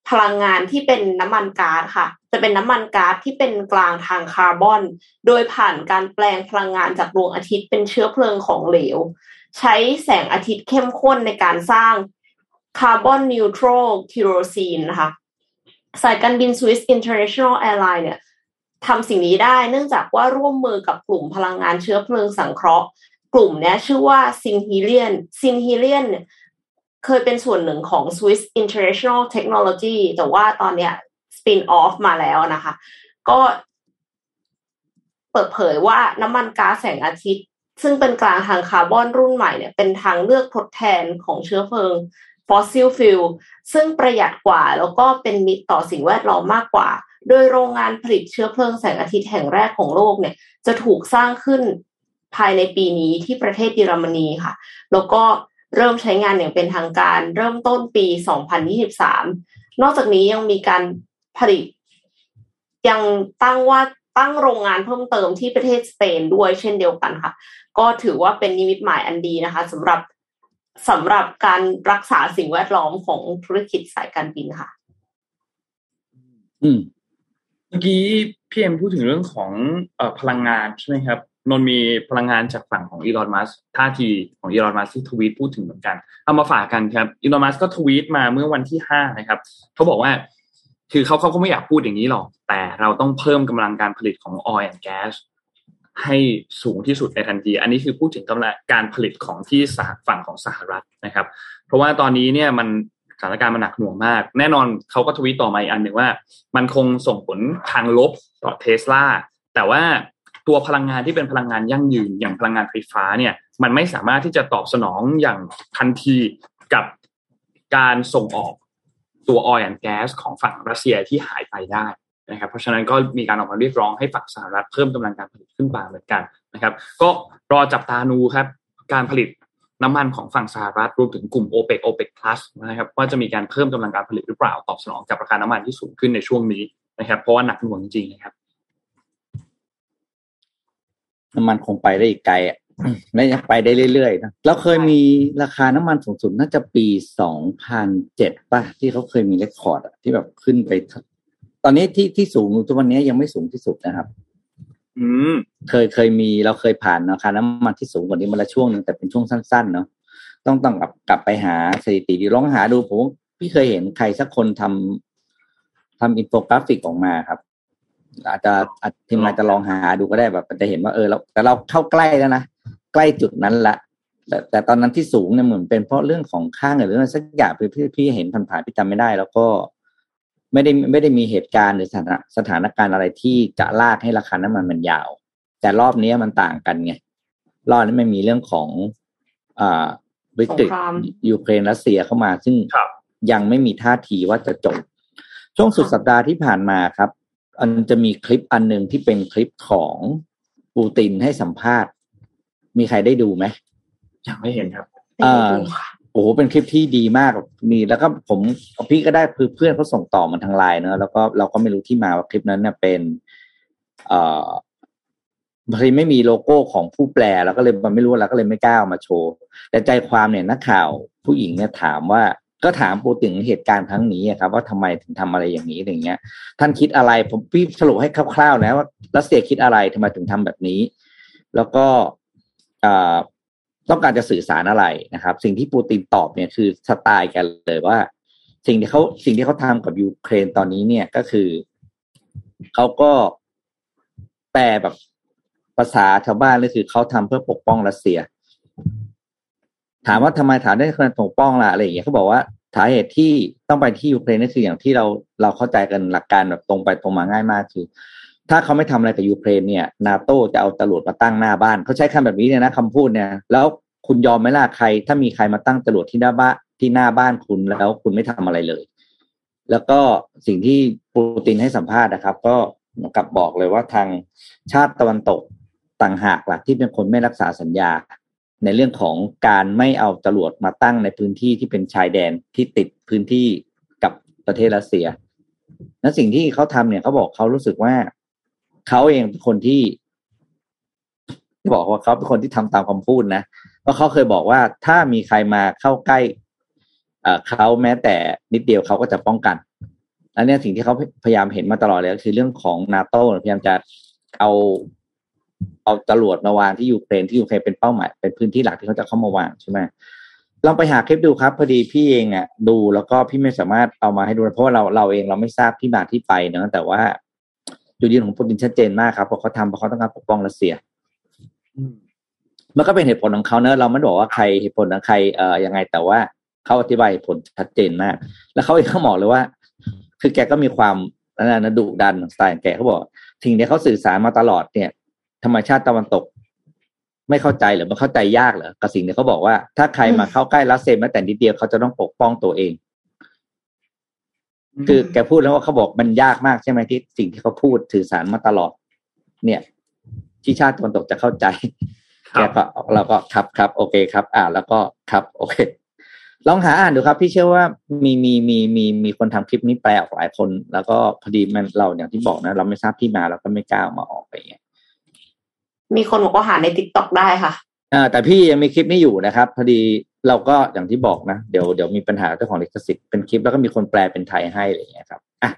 พลังงานที่เป็นน้ำมันก๊าซค่ะ จะเป็นน้ำมันก๊าซที่เป็นกลางทางคาร์บอน โดยผ่านการแปลงพลังงานจากดวงอาทิตย์เป็นเชื้อเพลิงของเหลว ใช้แสงอาทิตย์เข้มข้นในการสร้าง carbon neutral kerosene นะคะ สายการบิน Swiss International Airlines เนี่ยทำสิ่งนี้ได้เนื่องจากว่าร่วมมือกับกลุ่มพลังงานเชื้อเพลิงสังเคราะห์ กลุ่มเนี้ยชื่อว่า Synhelion Synhelion เนี่ย เคยเป็นส่วนหนึ่งของ Swiss International Technology แต่ว่าตอนเนี้ย spin off มาแล้วนะคะ ก็เปิดเผยว่าน้ำมันก๊าซแสงอาทิตย์ ซึ่งเป็นกลางทางคาร์บอนรุ่นใหม่เนี่ยเป็นทางเลือกทดแทนของเชื้อเพลิง fossil fuel ซึ่งประหยัดกว่าแล้วก็เป็นมิตรต่อสิ่งแวดล้อมมากกว่า โดยโรงงานผลิตเชื้อเพลิงแสงอาทิตย์แห่งแรกของโลกเนี่ย จะถูกสร้างขึ้นภายในปีนี้ที่ประเทศเยอรมนีค่ะ แล้วก็ เริ่มใช้งานอย่างเป็นทางการ เริ่มต้นปี 2023 นอกจากนี้ยังมีการผลิต ยังตั้งว่าตั้งโรงงานเพิ่มเติมที่ประเทศสเปนด้วยเช่นเดียวกันค่ะ ก็ถือว่าเป็นนิมิตหมายอันดีนะคะสำหรับสำหรับการรักษาสิ่งแวดล้อมของธุรกิจสายการบินค่ะ
อืม
เมื่อกี้พี่เอ็มพูดถึงเรื่องของอพลังงานใช่ไหมครับ นนมีพลังงานจากฝั่งของอีลอนมัสท่าทีของอีลอนมัสที่ทวีตพูดถึงเหมือนกัน เอามาฝากกันครับอีลอนมัสก็ทวีตมาเมื่อวันที่ห้านะครับเขาบอกว่า คือเขาเขาก็ไม่อยากพูดอย่างนี้หรอก แต่เราต้องเพิ่มกำลังการผลิตของ oil and gas ให้สูงที่สุดในทันที อันนี้คือพูดถึงกำลังการผลิตของที่สหฝั่งของสหรัฐนะครับ เพราะว่าตอนนี้เนี่ยมันสถานการณ์มันหนักหน่วงมาก แน่นอนเขาก็ทวีตต่อมาอีกอันหนึ่งว่า มันคงส่งผลทางลบต่อเทสลาแต่ว่า ตัวพลังงานที่เป็นพลังงานยั่งยืนอย่างพลังงานไฟฟ้าเนี่ยมันไม่สามารถที่จะตอบสนองอย่างทันทีกับการส่งออกตัว oil and gas ของฝั่งรัสเซียที่หายไปได้นะครับเพราะฉะนั้นก็มีการออกมาเรียกร้องให้ฝั่งสหรัฐเพิ่มกำลังการผลิตขึ้นมาเหมือนกันนะครับก็รอจับตาดูครับการผลิตน้ำมันของฝั่งสหรัฐรวมถึงกลุ่ม o p e c OPEC Plus นะครับว่าจะมีการเพิ่มกำลังการผลิตหรือเปล่าตอบสนองกับราคาน้ำมันที่สูงขึ้นในช่วงนี้นะครับเพราะว่าหนักหน่วงจริงๆนะครับ
มันคงไปได้อีกไกลอะและยังไปได้เรื่อยๆนะเราเคยมีราคาน้ำมันสูงสุดน่าจะปีสองพันเจ็ดป่ะที่เขาเคยมีเรคคอร์ดอะที่แบบขึ้นไป ตอนนี้ที่ที่สูงทุกวันนี้ยังไม่สูงที่สุดนะครับ
อืม
เคยเคยมีเราเคยผ่านราคาน้ำมันที่สูงกว่านี้มาละช่วงหนึ่งแต่เป็นช่วงสั้นๆเนาะต้องต้องกลับกลับไปหาสถิติดีลองหาดูผมพี่เคยเห็นใครสักคนทำทำอินโฟกราฟิกออกมาครับ อาจจะอาจทีมงานจะลองหาดูก็ได้แบบจะเห็นว่าเออเราแต่เราเข้าใกล้แล้วนะใกล้จุดนั้นละแต่แต่ตอนนั้นที่สูงเนี่ยเหมือนเป็นเพราะเรื่องของค่าเงินหรืออะไรสักอย่างพี่พี่พี่เห็นผ่านๆพี่จำไม่ได้ แล้วก็ไม่ได้ไม่ได้มีเหตุการณ์หรือสถานสถานการณ์อะไรที่จะลากให้ราคาน้ำมันมันยาว แต่รอบนี้มันต่างกันไงรอบนี้มันมีเรื่องของอ่าวิกฤต
สงคราม
ยูเครนรัสเซียเข้ามา ซึ่ง
ครับ
ยังไม่มีท่าทีว่าจะจบช่วงสุดสัปดาห์ที่ผ่านมาครับ อันจะมีคลิปอันหนึ่งที่เป็นคลิปของปูตินให้สัมภาษณ์ มีใครได้ดูไหม
ยังไม่เห็นครับ
ไม่ได้ดูค่ะ
โอ้โหเป็นคลิปที่ดีมากมีแล้วก็ผมพี่ก็ได้เพื่อนเขาส่งต่อมาทางไลน์เนอะแล้วก็เราก็ไม่รู้ที่มาว่าคลิปนั้นเนี่ยเป็น เอ่อบางทีไม่มีโลโก้ของผู้แปลแล้วก็เลยมันไม่รู้แล้วก็เลยไม่กล้าเอามาโชว์ แต่ใจความเนี่ยนักข่าวผู้หญิงเนี่ยถามว่า ก็ถามปูตินเหตุการณ์ครั้งนี้ครับ ว่าทำไมถึงทำอะไรอย่างนี้อย่างเงี้ย ท่านคิดอะไรผมพี่สรุปให้คร่าวๆนะว่ารัสเซียคิดอะไรทำไมถึงทำแบบนี้ แล้วก็ต้องการจะสื่อสารอะไรนะครับ สิ่งที่ปูตินตอบเนี่ยคือสไตล์กันเลยว่า สิ่งที่เขาสิ่งที่เขาทำกับยูเครนตอนนี้เนี่ยก็คือเขาก็แปลแบบภาษาชาวบ้านเลยคือเขาทำเพื่อปกป้องรัสเซีย ถามว่าทำไมถามได้คนปกป้องล่ะอะไรอย่างเงี้ยเขาบอกว่าสาเหตุที่ต้องไปที่ยูเครนนั่นคืออย่างที่เราเราเข้าใจกันหลักการแบบตรงไปตรงมาง่ายมากคือ ถ้าเขาไม่ทำอะไรกับยูเครนเนี่ยนาโตจะเอาจรวดมาตั้งหน้าบ้าน เขาใช้คำแบบนี้เนี่ยนะคำพูดเนี่ย แล้วคุณยอมไหมล่ะใคร ถ้ามีใครมาตั้งจรวดที่หน้าบ้านที่หน้าบ้านคุณแล้วคุณไม่ทำอะไรเลย แล้วก็สิ่งที่ปูตินให้สัมภาษณ์นะครับ ก็เหมือนกับบอกเลยว่าทางชาติตะวันตกต่างหากหลักที่เป็นคนไม่รักษาสัญญา ในเรื่องของการไม่เอาจรวดมาตั้งในพื้นที่ที่เป็นชายแดนที่ติดพื้นที่กับประเทศรัสเซียและสิ่งที่เขาทำเนี่ยเขาบอกเขารู้สึกว่าเขาเองเป็นคนที่บอกว่าเขาเป็นคนที่ทำตามคำพูดนะเพราะเขาเคยบอกว่าถ้ามีใครมาเข้าใกล้เขาแม้แต่นิดเดียวเขาก็จะป้องกันอันเนี้ยสิ่งที่เขาพยายามเห็นมาตลอดเลยก็คือเรื่องของนาโต้พยายามจะเอา เอาจรวดมาวางที่ยูเครนที่ยูเครนเป็นเป้าหมายเป็นพื้นที่หลักที่เขาจะเข้ามาวางใช่ไหมลองไปหาคลิปดูครับพอดีพี่เองอะดูแล้วก็พี่ไม่สามารถเอามาให้ดูนะเพราะว่าเราเราเองเราไม่ทราบที่มาที่ไปเนอะแต่ว่าจุดยืนของปูตินชัดเจนมากครับเพราะเขาทำเพราะเขาต้องการปกป้องรัสเซียมันก็เป็นเหตุผลของเขาเนอะเราไม่ได้บอกว่าใครเหตุผลของใครเอ่อยังไง แต่ว่าเขาอธิบายเหตุผลชัดเจนมาก แล้วเขาเองเขาบอกเลยว่า คือแกก็มีความนั่นนะนะดุดันสไตล์ของแกเขาบอกสิ่งที่เขาสื่อสารมาตลอดเนี่ย ธรรมชาติตะวันตก ไม่เข้าใจหรือมันเข้าใจยากเหรอกับสิ่งที่เขาบอกว่า ถ้าใครมาเข้าใกล้รัสเซียแม้แต่นิดเดียวเขาจะต้องปกป้องตัวเอง คือแกพูดแล้วว่าเขาบอกมันยากมากใช่ไหมที่สิ่งที่เขาพูดสื่อสารมาตลอด เนี่ย ที่ชาติตะวันตกจะเข้าใจ
ครั
แก
บ
ก็เราก็ครับครับโอเคครับ อ่าแล้วก็ครับโอเคลองหาอ่านดูครับ พี่เชื่อว่ามีมีมีมีมีคนทำคลิปนี้แปลออกหลายคน แล้วก็พอดีมันเราอย่างที่บอกนะ เราไม่ทราบที่มาเราก็ไม่กล้าเอามาออกไปอย่างเงี้ย
มีคนบอกว่าหาในติ๊กต็อกได้ค่ะ
อ่าแต่พี่ยังมีคลิปนี้อยู่นะครับ พอดีเราก็อย่างที่บอกนะ เดี๋ยวเดี๋ยวมีปัญหาเรื่องของลิขสิทธิ์เป็นคลิปแล้วก็มีคนแปลเป็นไทยให้อะไรอย่างเงี้ยครับอะ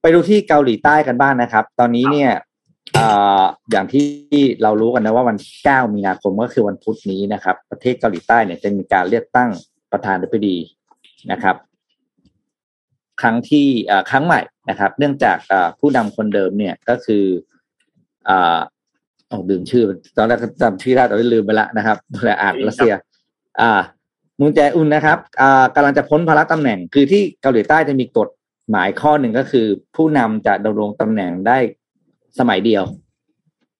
ไปดูที่เกาหลีใต้กันบ้างนะครับ ตอนนี้เนี่ยออย่างที่เรารู้กันนะว่าวันที่ 9 มีนาคมก็คือวันพุธนี้นะครับ ประเทศเกาหลีใต้เนี่ยจะมีการเลือกตั้งประธานาธิบดีนะครับ ครั้งที่ครั้งใหม่นะครับ เนื่องจากผู้นำคนเดิมเนี่ยก็คือ อ่าโอ้ลืมชื่อ ตอนแรกก็จำชื่อได้แต่ว่าลืมไปละนะครับแต่อ่านรัสเซีย อ่ามุนแจอุนนะครับอ่ากำลังจะพ้นภาระตำแหน่ง คือที่เกาหลีใต้จะมีกฎหมายข้อหนึ่งก็คือ ผู้นำจะดำรงตำแหน่งได้สมัยเดียว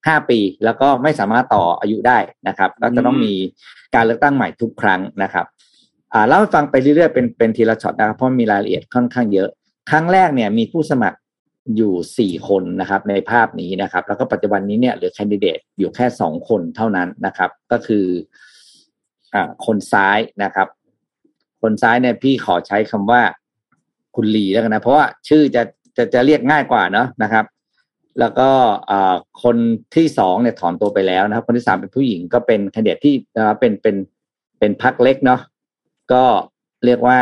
ห้าปีแล้วก็ไม่สามารถต่ออายุได้นะครับก็จะต้องมีการเลือกตั้งใหม่ทุกครั้งนะครับ อ่าเล่าให้ฟังไปเรื่อยๆเป็นเป็นทีละช็อตนะครับเพราะมีรายละเอียดค่อนข้างเยอะ ครั้งแรกเนี่ยมีผู้สมัคร อยู่สี่คนนะครับในภาพนี้นะครับ แล้วก็ปัจจุบันนี้เนี่ยเหลือแคนดิเดตอยู่แค่สองคนเท่านั้นนะครับ ก็คืออ่าคนซ้ายนะครับ คนซ้ายเนี่ยพี่ขอใช้คำว่าคุณลีแล้วกันนะ เพราะว่าชื่อจะจะจะเรียกง่ายกว่าเนาะนะครับ แล้วก็อ่าคนที่สองเนี่ยถอนตัวไปแล้วนะครับ คนที่สามเป็นผู้หญิงก็เป็นแคนดิเดตที่นะครับเป็นเป็นเป็นพักเล็กเนาะก็เรียกว่า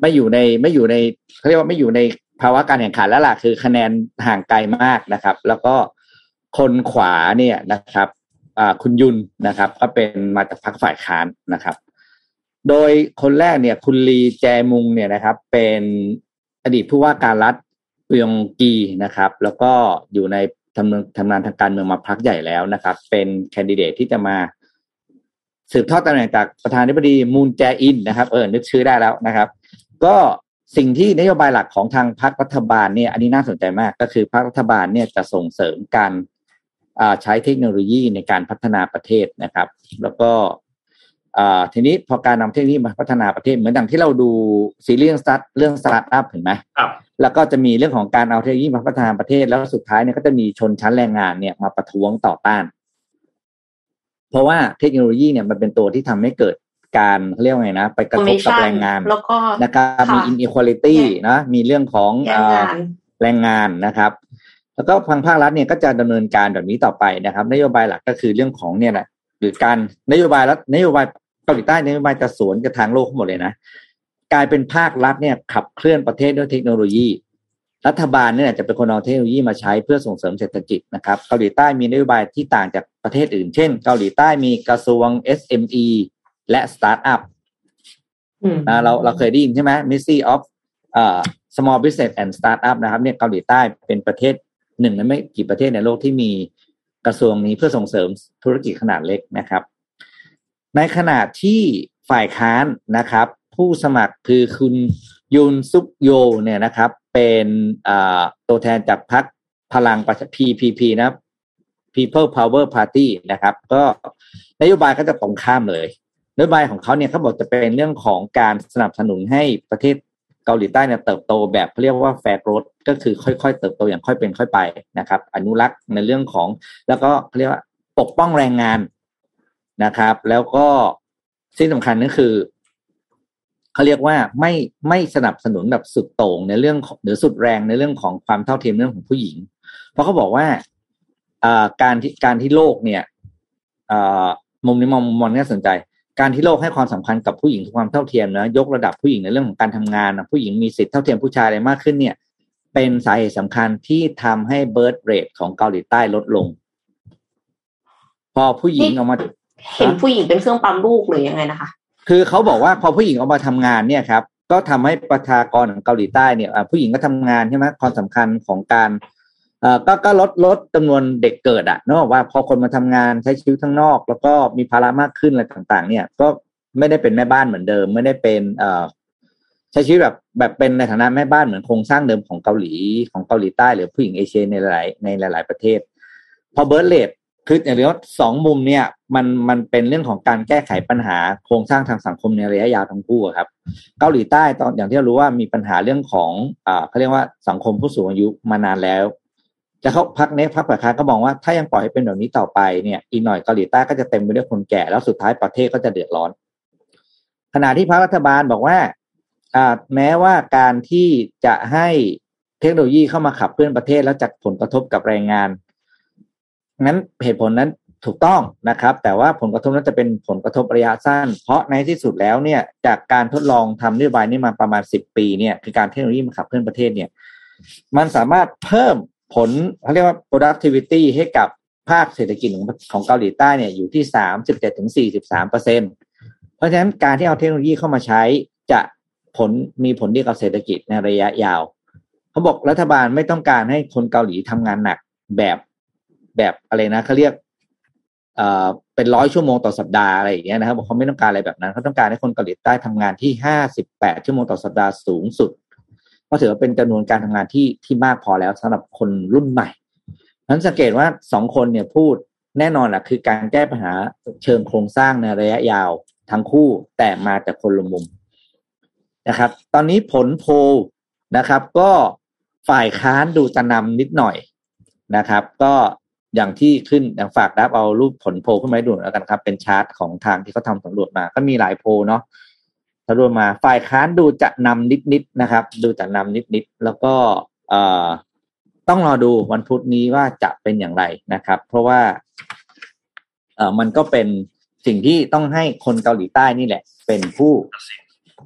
ไม่อยู่ในไม่อยู่ในเขาเรียกว่าไม่อยู่ใน ภาวะการแข่งขันแล้วล่ะคือคะแนนห่างไกลมากนะครับ แล้วก็คนขวาเนี่ยนะครับคุณยุนนะครับ ก็เป็นมาจากพรรคฝ่ายค้านนะครับ โดยคนแรกเนี่ย คุณลีแจมุงเนี่ยนะครับ เป็นอดีตผู้ว่าการรัฐเยงกีนะครับ แล้วก็อยู่ในทำงานทำงานทางการเมืองมาพักใหญ่แล้วนะครับ เป็นแคนดิเดตที่จะมาสืบทอดตำแหน่งจากประธานาธิบดีมูนแจอินนะครับ เออนึกชื่อได้แล้วนะครับ ก็ สิ่งที่นโยบายหลักของทางพรรครัฐบาลเนี่ยอันนี้น่าสนใจมากก็คือพรรครัฐบาลเนี่ยจะส่งเสริมการใช้เทคโนโลยีในการพัฒนาประเทศนะครับ แล้วก็ทีนี้พอการนำเทคโนโลยีมาพัฒนาประเทศเหมือนดังที่เราดูซีรีส์สตาร์ทเรื่องสตาร์ทอัพเห็นไหม
ครับ
แล้วก็จะมีเรื่องของการเอาเทคโนโลยีมาพัฒนาประเทศแล้วสุดท้ายเนี่ยก็จะมีชนชั้นแรงงานเนี่ยมาประท้วงต่อต้าน เพราะว่าเทคโนโลยีเนี่ยมันเป็นตัวที่ทำให้เกิด การเรียกว่าไงนะ ไปกระทบกับแรงงาน
แล้วก็
นะครับมี inequality นะมีเรื่องของแรงงานนะครับ แล้วก็พังภาครัฐเนี่ยก็จะดำเนินการแบบนี้ต่อไปนะครับ นโยบายหลักก็คือเรื่องของเนี่ยแหละหรือการนโยบายรัฐนโยบายเกาหลีใต้นโยบายจะสวนกับทางโลกทั้งหมดเลยนะกลายเป็นภาครัฐเนี่ยขับเคลื่อนประเทศด้วยเทคโนโลยี รัฐบาลเนี่ยจะเป็นคนเอาเทคโนโลยีมาใช้เพื่อส่งเสริมเศรษฐกิจนะครับเกาหลีใต้มีนโยบายที่ต่างจากประเทศอื่น เช่น เกาหลีใต้มีกระทรวง SME และสตาร์ทอัพนะเราเราเคยได้ยินใช่ไหม Ministry of เอ่อ Small Business and Startup นะครับเนี่ยเกาหลีใต้เป็นประเทศหนึ่งในไม่กี่ประเทศในโลกที่มีกระทรวงนี้เพื่อส่งเสริมธุรกิจขนาดเล็กนะครับ ในขณะที่ฝ่ายค้านนะครับ ผู้สมัครคือคุณยุนซุกโยเนี่ยนะครับ เป็นตัวแทนจากพรรคพลังประชา PPP นะ People Power Party นะครับ ก็นโยบายก็จะตรงข้ามเลย นโยบายของเขาเนี่ยเขาบอกจะเป็นเรื่องของการสนับสนุนให้ประเทศเกาหลีใต้เนี่ยเติบโตแบบเรียกว่าแฟร์โกรดก็คือค่อยๆ เติบโตอย่างค่อยเป็นค่อยไปนะครับ อนุรักษ์ในเรื่องของ แล้วก็เรียกว่าปกป้องแรงงานนะครับ แล้วก็สิ่งสำคัญก็คือเขาเรียกว่าไม่ไม่สนับสนุนแบบสุดโต่งในเรื่องหรือสุดแรงในเรื่องของความเท่าเทียมเรื่องของผู้หญิง เพราะเขาบอกว่าการที่การที่โลกเนี่ยมุมนี้มองมองน่าสนใจ การที่โลกให้ความสำคัญกับผู้หญิงความเท่าเทียมนะยกระดับผู้หญิงในเรื่องของการทำงานผู้หญิงมีสิทธิเท่าเทียมผู้ชายอะไรมากขึ้นเนี่ย เป็นสาเหตุสำคัญที่ทำให้เบิร์ตเรทของเกาหลีใต้ลดลง พอผู้หญิงออกมา
เห็นผู้หญิงเป็นเครื่องปั๊มลูกหรือยังไงนะคะ
คือเขาบอกว่าพอผู้หญิงออกมาทำงานเนี่ยครับ ก็ทำให้ประชากรของเกาหลีใต้เนี่ยผู้หญิงก็ทำงานใช่ไหมความสำคัญของการ เอ่อก็ก็ลดลดจำนวนเด็กเกิดอะเนอะว่าพอคนมาทำงานใช้ชีวิตข้างนอก แล้วก็มีภาระมากขึ้นอะไรต่างๆ เนี่ยก็ไม่ได้เป็นแม่บ้านเหมือนเดิม ไม่ได้เป็นเอ่อใช้ชีวิตแบบแบบเป็นในฐานะแม่บ้านเหมือนโครงสร้างเดิมของเกาหลีของเกาหลีใต้หรือผู้หญิงเอเชียในหลายในหลาย ๆประเทศ พอเบิร์ตเลดคืออย่างเรียวสองมุมเนี่ยมันมันเป็นเรื่องของการแก้ไขปัญหาโครงสร้างทางสังคมในระยะยาวทั้งคู่ครับ เกาหลีใต้ตอนอย่างที่เรารู้ว่ามีปัญหาเรื่องของอ่าเขาเรียกว่าสังคมผู้สูงอายุมานานแล้ว จะเขาพักเนี้ยพักฝ่ายค้านก็มองว่าถ้ายังปล่อยให้เป็นแบบนี้ต่อไปเนี่ยอีกหน่อยเกาหลีใต้ก็จะเต็มไปด้วยคนแก่แล้วสุดท้ายประเทศก็จะเดือดร้อน ขณะที่พรรครัฐบาลบอกว่าอ่าแม้ว่าการที่จะให้เทคโนโลยีเข้ามาขับเคลื่อนประเทศแล้วจากผลกระทบกับแรงงานนั้นเหตุผลนั้นถูกต้องนะครับ แต่ว่าผลกระทบนั้นจะเป็นผลกระทบระยะสั้น เพราะในที่สุดแล้วเนี่ย จากการทดลองทำนโยบายนี้มาประมาณสิบปีเนี่ย คือการเทคโนโลยีมาขับเคลื่อนประเทศเนี่ย มันสามารถเพิ่ม ผลเขาเรียกว่า productivity ให้กับภาคเศรษฐกิจของของเกาหลีใต้เนี่ยอยู่ที่สามสิบเจ็ดถึงสี่สิบสามเปอร์เซ็นเพราะฉะนั้นการที่เอาเทคโนโลยีเข้ามาใช้จะผลมีผลดีกับเศรษฐกิจในระยะยาว เขาบอกรัฐบาลไม่ต้องการให้คนเกาหลีทำงานหนักแบบแบบอะไรนะเขาเรียกเอ่อเป็นร้อยชั่วโมงต่อสัปดาห์อะไรอย่างเงี้ยนะครับเขาไม่ต้องการอะไรแบบนั้น เขาต้องการให้คนเกาหลีใต้ทำงานที่ห้าสิบแปดชั่วโมงต่อสัปดาห์สูงสุด ก็ถือว่าเป็นจำนวนการทำงานที่ที่มากพอแล้วสำหรับคนรุ่นใหม่นั้นสังเกตว่าสองคนเนี่ยพูดแน่นอนแหละคือการแก้ปัญหาเชิงโครงสร้างในระยะยาวทั้งคู่แต่มาจากคนละมุมนะครับ ตอนนี้ผลโพลนะครับ ก็ฝ่ายค้านดูจะนำนิดหน่อยนะครับ ก็อย่างที่ขึ้นอย่างฝากรับเอารูปผลโพลขึ้นมาให้ดูแล้วกันครับ เป็นชาร์ตของทางที่เขาทำสำรวจมา ก็มีหลายโพลเนาะ สรุมา ฝ่ายค้านดูจะนำนิดๆนะครับ ดูจะนำนิดๆแล้วก็เอ่อต้องรอดูวันพุธนี้ว่าจะเป็นอย่างไรนะครับ เพราะว่าเอ่อมันก็เป็นสิ่งที่ต้องให้คนเกาหลีใต้นี่แหละ เป็นผู้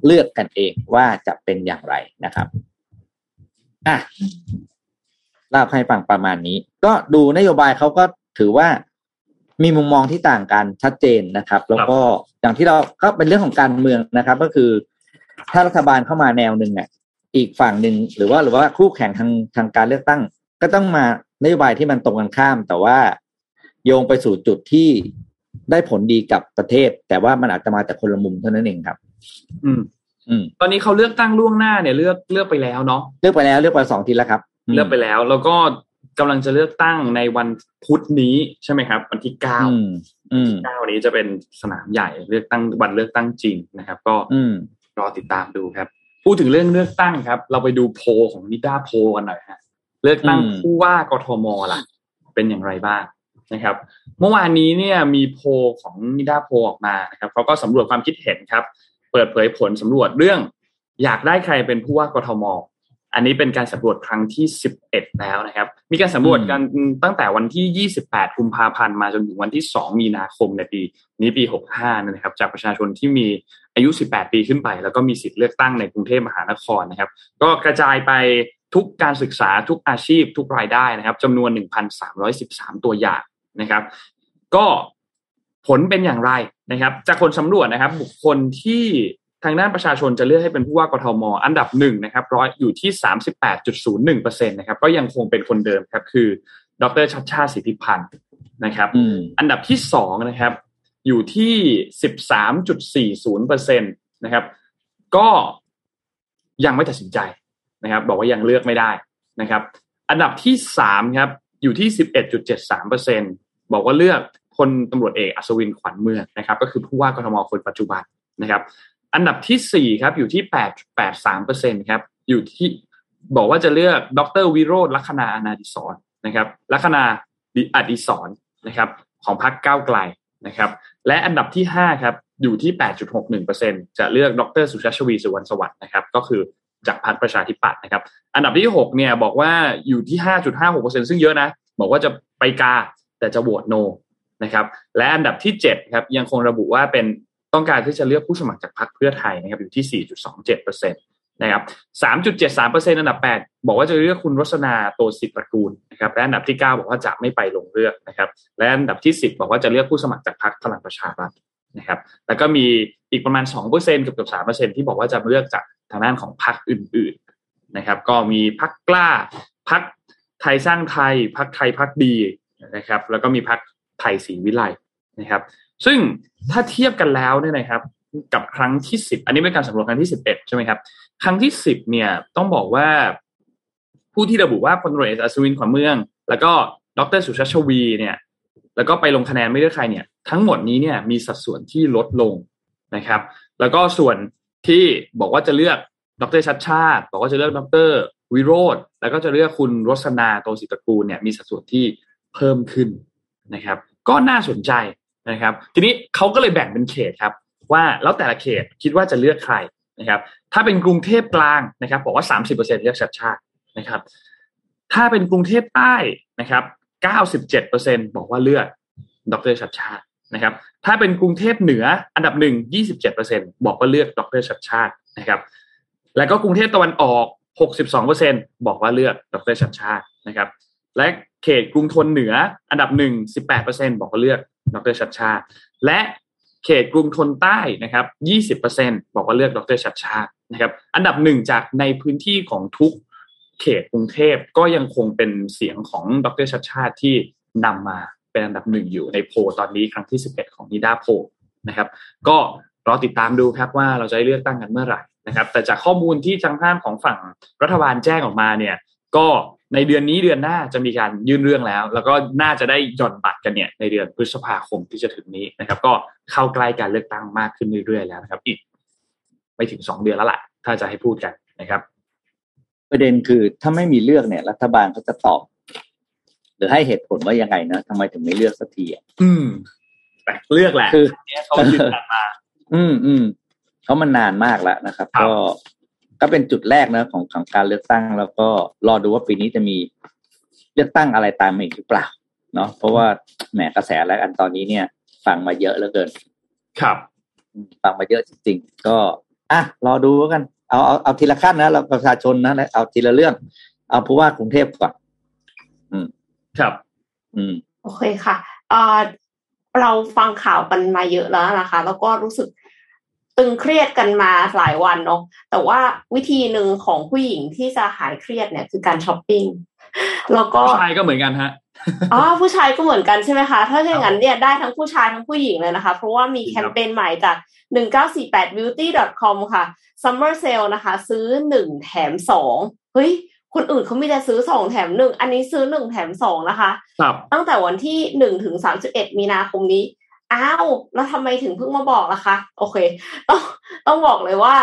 เลือกกันเองว่าจะเป็นอย่างไรนะครับอะเล่าให้ฟังประมาณนี้ ก็ดูนโยบายเขาก็ถือว่ามีมุมมองที่ต่างกันชัดเจนนะครับ แล้วก็ อย่างที่เราก็เป็นเรื่องของการเมืองนะครับ ก็คือ ถ้ารัฐบาลเข้ามาแนวหนึ่งอะอีกฝั่งหนึ่งหรือว่าหรือว่าคู่แข่งทางทางการเลือกตั้ง ก็ต้องมานโยบายที่มันตรงกันข้าม แต่ว่าโยงไปสู่จุดที่ได้ผลดีกับประเทศ แต่ว่ามันอาจจะมาจากคนละมุมเท่านั้นเองครับ
อืม
อืม
ตอนนี้เขาเลือกตั้งล่วงหน้าเนี่ยเลือกเลือกไปแล้วเนาะ
เลือกไปแล้วเลือกไปสองทีแล้วครับม
เลือกไปแล้ว แล้วก็กำลังจะเลือกตั้งในวันพุธนี้ใช่ไหมครับ วันที่เก้า
อืมอืม
เก้านี้จะเป็นสนามใหญ่เลือกตั้งวันเลือกตั้งจริงนะครับ ก็
อืม
รอติดตามดูครับ พูดถึงเรื่องเลือกตั้งครับ เราไปดูโพลของนิด้าโพลกันหน่อยฮะเลือกตั้ง
อืม
ผู้ว่ากทมล่ะ เป็นอย่างไรบ้างนะครับ เมื่อวานนี้เนี่ยมีโพลของนิด้าโพลออกมานะครับเขาก็สำรวจความคิดเห็นครับ เปิดเผยผลสำรวจเรื่อง อยากได้ใครเป็นผู้ว่ากทม อันนี้เป็นการสำรวจครั้งที่ 11 แล้วนะครับ มีการสำรวจกันตั้งแต่วันที่ 28 กุมภาพันธ์มาจนถึงวันที่ 2 มีนาคมในปี นี้ปี 65 นะครับ จากประชาชนที่มีอายุ 18 ปีขึ้นไป แล้วก็มีสิทธิ์เลือกตั้งในกรุงเทพมหานครนะครับ ก็กระจายไปทุกการศึกษาทุกอาชีพทุกรายได้นะครับจำนวน 1,313 ตัวอย่างนะครับ ก็ผลเป็นอย่างไรนะครับ จากผลสำรวจนะครับ บุคคลที่ ทางด้านประชาชนจะเลือกให้เป็นผู้ว่ากทมอันดับหนึ่งนะครับร้อยอยู่ที่38.01%นะครับก็ยังคงเป็นคนเดิมครับ คือดรชัดชาติสิทธิพันธ์นะครับ
อืม
อันดับที่สองนะครับ อยู่ที่สิบสามจุดสี่ศูนย์เปอร์เซ็นตนะครับ ก็ยังไม่ตัดสินใจนะครับ บอกว่ายังเลือกไม่ได้นะครับ อันดับที่สามครับ อยู่ที่สิบเอ็ดจุดเจ็ดสามเปอร์เซ็นบอกว่าเลือกพลตำรวจเอกอัศวินขวัญเมืองนะครับ ก็คือผู้ว่ากทมคนปัจจุบันนะครับ อันดับที่สี่ครับอยู่ที่แปดแปดสามเปอร์เซ็นครับ อยู่ที่บอกว่าจะเลือกดรวิโรธลัคนาอนาดิศรนะครับลัคนาอดิศรนะครับของพรรคก้าวไกลนะครับและอันดับที่ห้าครับอยู่ที่แปดจุดหกหนึ่งเปอร์เซ็นจะเลือกดรสุชาติชวีสุวรรณสวัสดิ์นะครับก็คือจากพรรคประชาธิปัตย์นะครับ อันดับที่หกเนี่ยบอกว่าอยู่ที่ห้าจุดห้าหกเปอร์เซ็นซึ่งเยอะนะบอกว่าจะไปกาแต่จะโหวตโนนะครับและอันดับที่เจ็ดครับยังคงระบุว่าเป็น ต้องการที่จะเลือกผู้สมัครจากพรรคเพื่อไทยนะครับอยู่ที่สี่จุดสองเปอร์เซ็นตนะครับสามจุดเปอร์เซ็นอันดับแปดบอกว่าจะเลือกคุณรสนาโตสิทธิ์ตระกูลนะครับ และอันดับที่เก้าบอกว่าจะไม่ไปลงเลือกนะครับ และอันดับที่สิบอกว่าจะเลือกผู้สมัครจากพรรคพลังประชารัฐนะครับ แล้วก็มีอีกประมาณสองเปอร์เซ็นเกือบเกือบสามเปอร์เซ็นที่บอกว่าจะเลือกจากทางด้านของพรรคอื่น ๆนะครับ ก็มีพรรคกล้าพรรคไทยสร้างไทยพรรคไทยพรรคดีนะครับ แล้วก็มีพรรคไทยศรีวิไลนะครับ ซึ่งถ้าเทียบกันแล้วเนี่ยนะครับ กับครั้งที่สิบอันนี้เป็นการสำรวจครั้งที่สิบเอ็ดใช่ไหมครับ ครั้งที่สิบเนี่ยต้องบอกว่า ผู้ที่ระบุว่าพลตรวจเอกอัศวินขวัญเมือง แล้วก็ดรสุชาชวีเนี่ย แล้วก็ไปลงคะแนนไม่เลือกใครเนี่ย ทั้งหมดนี้เนี่ยมีสัดส่วนที่ลดลงนะครับ แล้วก็ส่วนที่บอกว่าจะเลือกดรชัดชาติ บอกว่าจะเลือกดรวิโรธแล้วก็จะเลือกคุณรสนาโตสิตระกูลเนี่ยมีสัดส่วนที่เพิ่มขึ้นนะครับ ก็น่าสนใจ นะครับ ทีนี้เขาก็เลยแบ่งเป็นเขตครับ ว่าแล้วแต่ละเขตคิดว่าจะเลือกใครนะครับ ถ้าเป็นกรุงเทพกลางนะครับ บอกว่า 30%เลือกชัดชาตินะครับ ถ้าเป็นกรุงเทพใต้นะครับ 97%บอกว่าเลือกดรชัดชาตินะครับ ถ้าเป็นกรุงเทพเหนืออันดับหนึ่ง27%บอกว่าเลือกดรชัดชาตินะครับ แล้วก็กรุงเทพตะวันออก 62%บอกว่าเลือกดรชัดชาตินะครับ และ ขตกรุงทนเหนือ อันดับหนึ่ง18%บอกว่าเลือกดรชัดชาติ และเขตกรุงทนใต้นะครับ20%บเปอร์เซ็นบอกว่าเลือกดรชัดชาตินะครับ อันดับหนึ่งจากในพื้นที่ของทุกเขตกรุงเทพก็ยังคงเป็นเสียงของดรชัดชาติที่นำมาเป็นอันดับหนึ่งอยู่ในโพตอนนี้ครั้งที่11ของนิดาโพนะครับ ก็รอติดตามดูครับว่าเราจะได้เลือกตั้งกันเมื่อไหร่นะครับ แต่จากข้อมูลที่ทางด้านของฝั่งรัฐบาลแจ้งออกมาเนี่ย ก็ในเดือนนี้เดือนหน้าจะมีการยื่นเรื่องแล้ว แล้วก็น่าจะได้หย่อนบัตรกันเนี่ยในเดือนพฤษภาคมที่จะถึงนี้นะครับ ก็เข้าใกล้การเลือกตั้งมากขึ้นเรื่อยๆแล้วนะครับ อีกไม่ถึงสองเดือนแล้วล่ะ ถ้าจะให้พูดกันนะครับ
ประเด็นคือถ้าไม่มีเลือกเนี่ย รัฐบาลเขาจะตอบ หรือให้เหตุผลว่ายังไงนะทำไมถึงไม่เลือกสักทีอะ
อืมแต่เลือกแหละ
คือ
เนี่ยเขายืนยันมา
อืมอืมเพราะมันนานมากแล้วนะครับ
ครับ
ก็ ก็เป็นจุดแรกนะของของการเลือกตั้ง แล้วก็รอดูว่าปีนี้จะมีเลือกตั้งอะไรตามมาอีกหรือเปล่า เนาะเพราะว่าแหมกระแสแล้วอันตอนนี้เนี่ย ฟังมาเยอะเหลือเกิน
ครับ
ฟังมาเยอะจริง ๆ ก็อะรอดูแล้วกันเอาเอาเอาทีละขั้นนะเราประชาชนนะเอาทีละเรื่อง เอาผู้ว่ากรุงเทพก่อน
ครับ
อืม
โอเคค่ะเอ่อเราฟังข่าวกันมาเยอะแล้วนะคะ แล้วก็รู้สึก ตึงเครียดกันมาหลายวันเนาะแต่ว่าวิธีหนึ่งของผู้หญิงที่จะหายเครียดเนี่ยคือการช้อปปิ้งแล้วก็
ผู้ชายก็เหมือนกันฮะ
อ๋อผู้ชายก็เหมือนกันใช่ไหมคะถ้าอย่างนั้นเนี่ยได้ทั้งผู้ชายทั้งผู้หญิงเลยนะคะ เพราะว่ามีแคมเปญใหม่จาก 1948beauty.com ค่ะ summer sale นะคะ ซื้อหนึ่งแถมสองเฮ้ยคนอื่นเขาไม่ได้ซื้อสองแถมหนึ่งอันนี้ซื้อหนึ่งแถมสองนะคะ
ครับ
ตั้งแต่วันที่หนึ่งถึงสามสิบเอ็ดมีนาคมนี้ อ้าวแล้วทำไมถึงเพิ่งมาบอกล่ะคะ โอเค ต้องต้องบอกเลยว่า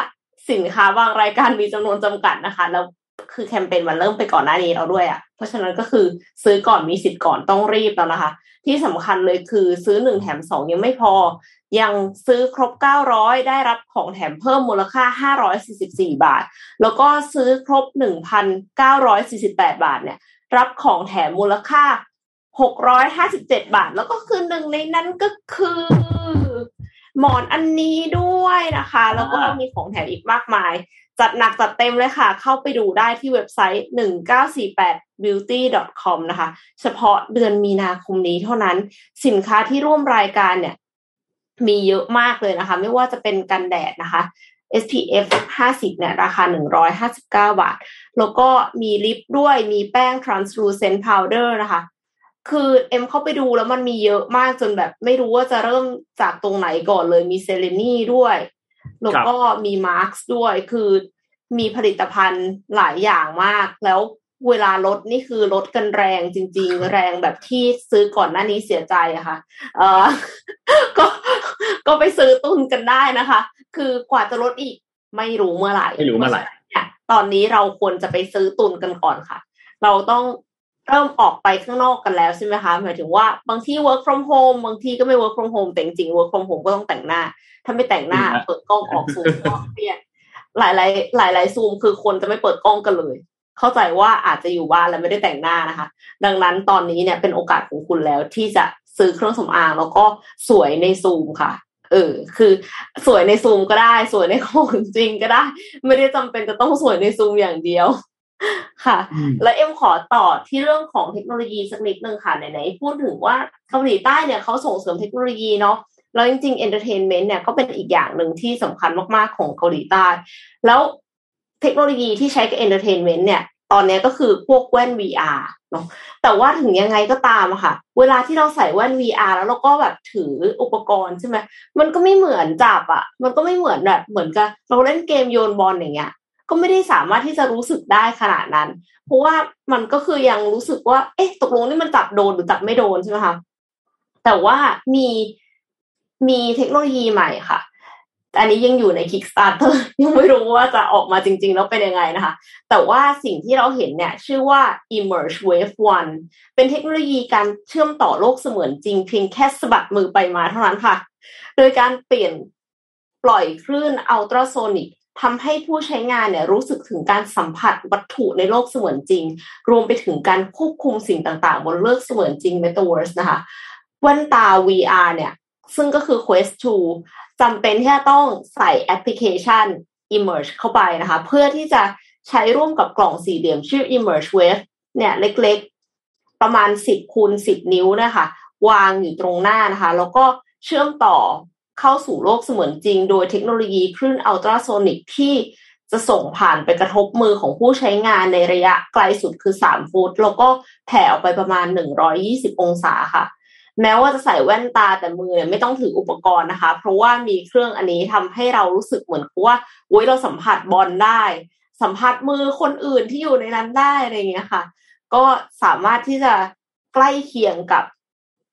สินค้าบางรายการมีจำนวนจำกัดนะคะ แล้วคือแคมเปญมันเริ่มไปก่อนหน้านี้แล้วด้วยอะ่ะ เพราะฉะนั้นก็คือซื้อก่อนมีสิทธิ์ก่อนต้องรีบแล้วนะคะ ที่สำคัญเลยคือซื้อหนึ่งแถมสองยังไม่พอ ยังซื้อครบเก้าร้อยได้รับของแถมเพิ่มมูลค่าห้าร้อยสี่สิบสี่บาท แล้วก็ซื้อครบหนึ่งพันเก้าร้อยสี่สิบแปดบาทเนี่ย รับของแถมมูลค่า หกร้อยห้าสิบเจ็ดบาท แล้วก็คือหนึ่งในนั้นก็คือ หมอนอันนี้ด้วยนะคะ แล้วก็มีของแถมอีกมากมาย จัดหนักจัดเต็มเลยค่ะ เข้าไปดูได้ที่เว็บไซต์ 1948beauty.com นะคะ เฉพาะเดือนมีนาคมนี้เท่านั้น สินค้าที่ร่วมรายการเนี่ย มีเยอะมากเลยนะคะ ไม่ว่าจะเป็นกันแดดนะคะ SPF 50 เนี่ย ราคา 159 บาท แล้วก็มีลิปด้วย มีแป้ง translucent powder นะคะ คือเอ็มเข้าไปดูแล้วมันมีเยอะมากจนแบบ ไม่รู้ว่าจะเริ่มจากตรงไหนก่อนเลยมีเซเลนีด้วยแล้วก็มีมาส์กด้วยคือมีผลิตภัณฑ์หลายอย่างมาก แล้วเวลาลดนี่คือลดกันแรงจริง ๆ แรงแบบที่ซื้อก่อนหน้านี้เสียใจอะค่ะ เออก็ก็ไปซื้อตุนกันได้นะคะ คือกว่าจะลดอีกไม่รู้เมื่อไหร่
ไม่รู้เมื่อไหร่
เนี่ยตอนนี้เราควรจะไปซื้อตุนกันก่อนค่ะ เราต้อง เริ่มออกไปข้างนอกกันแล้วใช่ไหมคะหมายถึงว่าบางที่ work from home บางที่ก็ไม่ work from home แต่จริงๆ work from home ก็ต้องแต่งหน้า ถ้าไม่แต่งหน้าเปิดกล้องออกซูมก็เครียดหลายหลายหลายหลายซูมคือคนจะไม่เปิดกล้องกันเลย เข้าใจว่าอาจจะอยู่บ้านแล้วไม่ได้แต่งหน้านะคะ ดังนั้นตอนนี้เนี่ยเป็นโอกาสของคุณแล้วที่จะซื้อเครื่องสำอางแล้วก็สวยในซูมค่ะเออคือสวยในซูมก็ได้ สวยในของจริงก็ได้ ไม่ได้จำเป็นจะต้องสวยในซูมอย่างเดียว ค่ะ แล้วเอ็มขอต่อที่เรื่องของเทคโนโลยีสักนิดนึงค่ะไหนๆพูดถึงว่าเกาหลีใต้เนี่ยเขาส่งเสริมเทคโนโลยีเนาะแล้วจริงๆ entertainment เนี่ยก็เป็นอีกอย่างหนึ่งที่สำคัญมากๆของเกาหลีใต้ แล้วเทคโนโลยีที่ใช้กับ entertainment เนี่ย ตอนนี้ก็คือพวกแว่น VR เนาะแต่ว่าถึงยังไงก็ตามอะค่ะ เวลาที่เราใส่แว่น VR แล้วเราก็แบบถืออุปกรณ์ใช่ไหมมันก็ไม่เหมือนจับอะมันก็ไม่เหมือนแบบเหมือนกับเราเล่นเกมโยนบอลอย่างเงี้ย ก็ไม่ได้สามารถที่จะรู้สึกได้ขนาดนั้น เพราะว่ามันก็คือยังรู้สึกว่า เอ๊ะ ตกลงนี่มันจับโดนหรือจับไม่โดนใช่ไหมคะแต่ว่ามีมีเทคโนโลยีใหม่ค่ะอันนี้ยังอยู่ใน Kickstarter ยังไม่รู้ว่าจะออกมาจริง ๆ แล้วเป็นยังไงนะคะ แต่ว่าสิ่งที่เราเห็นเนี่ย ชื่อว่า Emerge Wave One เป็นเทคโนโลยีการเชื่อมต่อโลกเสมือนจริง เพียงแค่สะบัดมือไปมาเท่านั้นค่ะ โดยการเปลี่ยนปล่อยคลื่นอัลตราโซนิก ทำให้ผู้ใช้งานเนี่ยรู้สึกถึงการสัมผัสวัตถุในโลกเสมือนจริง รวมไปถึงการควบคุมสิ่งต่างๆ บนโลกเสมือนจริง Metaverse นะคะแว่นตา VR เนี่ย ซึ่งก็คือ Quest 2จำเป็นที่จะต้องใส่แอปพลิเคชัน Emerge เข้าไปนะคะ เพื่อที่จะใช้ร่วมกับกล่องสี่เหลี่ยมชื่อ Emerge Wave เนี่ย เล็กๆ ประมาณ 10คูณ10 นิ้วนะคะ วางอยู่ตรงหน้านะคะ แล้วก็เชื่อมต่อ เข้าสู่โลกเสมือนจริง โดยเทคโนโลยีคลื่นอัลตราโซนิกที่จะส่งผ่านไปกระทบมือของผู้ใช้งานในระยะไกลสุดคือ 3 ฟุต แล้วก็แผ่ออกไปประมาณ 120 องศาค่ะ แม้ว่าจะใส่แว่นตาแต่มือเนี่ยไม่ต้องถืออุปกรณ์นะคะ เพราะว่ามีเครื่องอันนี้ทำให้เรารู้สึกเหมือนว่าโอ้ยเราสัมผัสบอลได้ สัมผัสมือคนอื่นที่อยู่ในนั้นได้อะไรอย่างเงี้ยค่ะ ก็สามารถที่จะใกล้เคียงกับ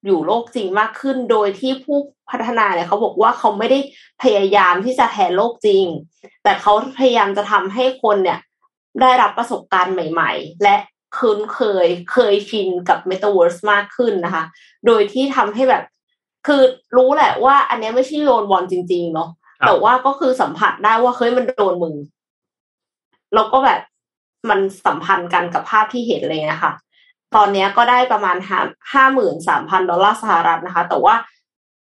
อยู่โลกจริงมากขึ้น โดยที่ผู้พัฒนาเนี่ยเขาบอกว่าเขาไม่ได้พยายามที่จะแทนโลกจริง แต่เขาพยายามจะทำให้คนเนี่ย ได้รับประสบการณ์ใหม่ ๆ และคุ้นเคยเคยชินกับ Metaverse มากขึ้นนะคะ โดยที่ทำให้แบบ คือรู้แหละว่า อันนี้ไม่ใช่โยนบอลจริง ๆ เนาะแต่ว่าก็คือสัมผัสได้ว่าเฮ้ยมันโดนมือแล้วก็แบบมันสัมพันธ์กันกับภาพที่เห็นเลยนะคะ ตอนนี้ก็ได้ประมาณห้าห้าหมื่นสามพันดอลลาร์สหรัฐนะคะ แต่ว่า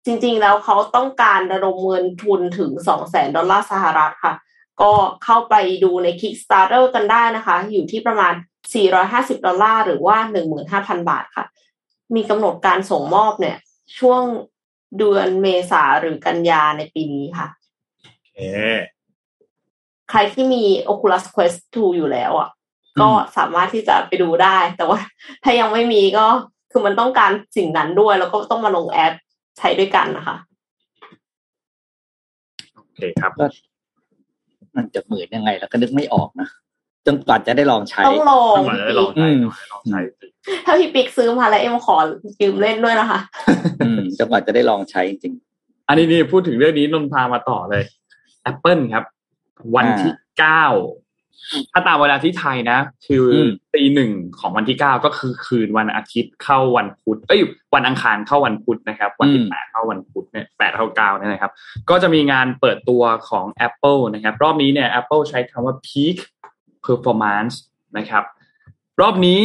จริง ๆ แล้วเขาต้องการระดมเงินทุนถึงสองแสนดอลลาร์สหรัฐค่ะ ก็เข้าไปดูใน Kickstarter กันได้นะคะ อยู่ที่ประมาณ 450 ดอลลาร์หรือว่า 15,000 บาทค่ะ มีกำหนดการส่งมอบเนี่ย ช่วงเดือนเมษาหรือกันยาในปีนี้ค่ะ
โอเค
ใครที่มี Oculus Quest 2 อยู่แล้วอะ ก็สามารถที่จะไปดูได้ แต่ว่าถ้ายังไม่มีก็คือมันต้องการสิ่งนั้นด้วย แล้วก็ต้องมาลงแอปใช้ด้วยกันนะคะ
โอเคครับ
มันจะเหมือนยังไง แล้วก็นึกไม่ออกนะจนกว่าจะได้ลองใช้
ต้องลอง
ต้องมาได้ลอง
อื
ใช้
ม
ลองใช้สิ
ถ้าพี่ปิ๊กซื้อมาแล้วเอ็มขอยืมเล่นด้วยนะคะ
อืมจนกว่าจะได้ลองใช้จริง
อันนี้นี่พูดถึงเรื่องนี้นนท์พามาต่อเลย Apple ครับ วันที่เก้า ถ้าตามเวลาที่ไทยนะ คืออ
ม
ตีหนึ่งของวันที่เก้าก็คือคืนวันอาทิตย์เข้าวันพุธเอ้ยวันอังคารเข้าวันพุธนะครับ วันที่แปดเข้าวันพุธเนี่ยแปดเข้าเก้าเนี่ยนะครับ ก็จะมีงานเปิดตัวของ Apple นะครับ รอบนี้เนี่ย Apple ใช้คำว่า peak performance นะครับ รอบนี้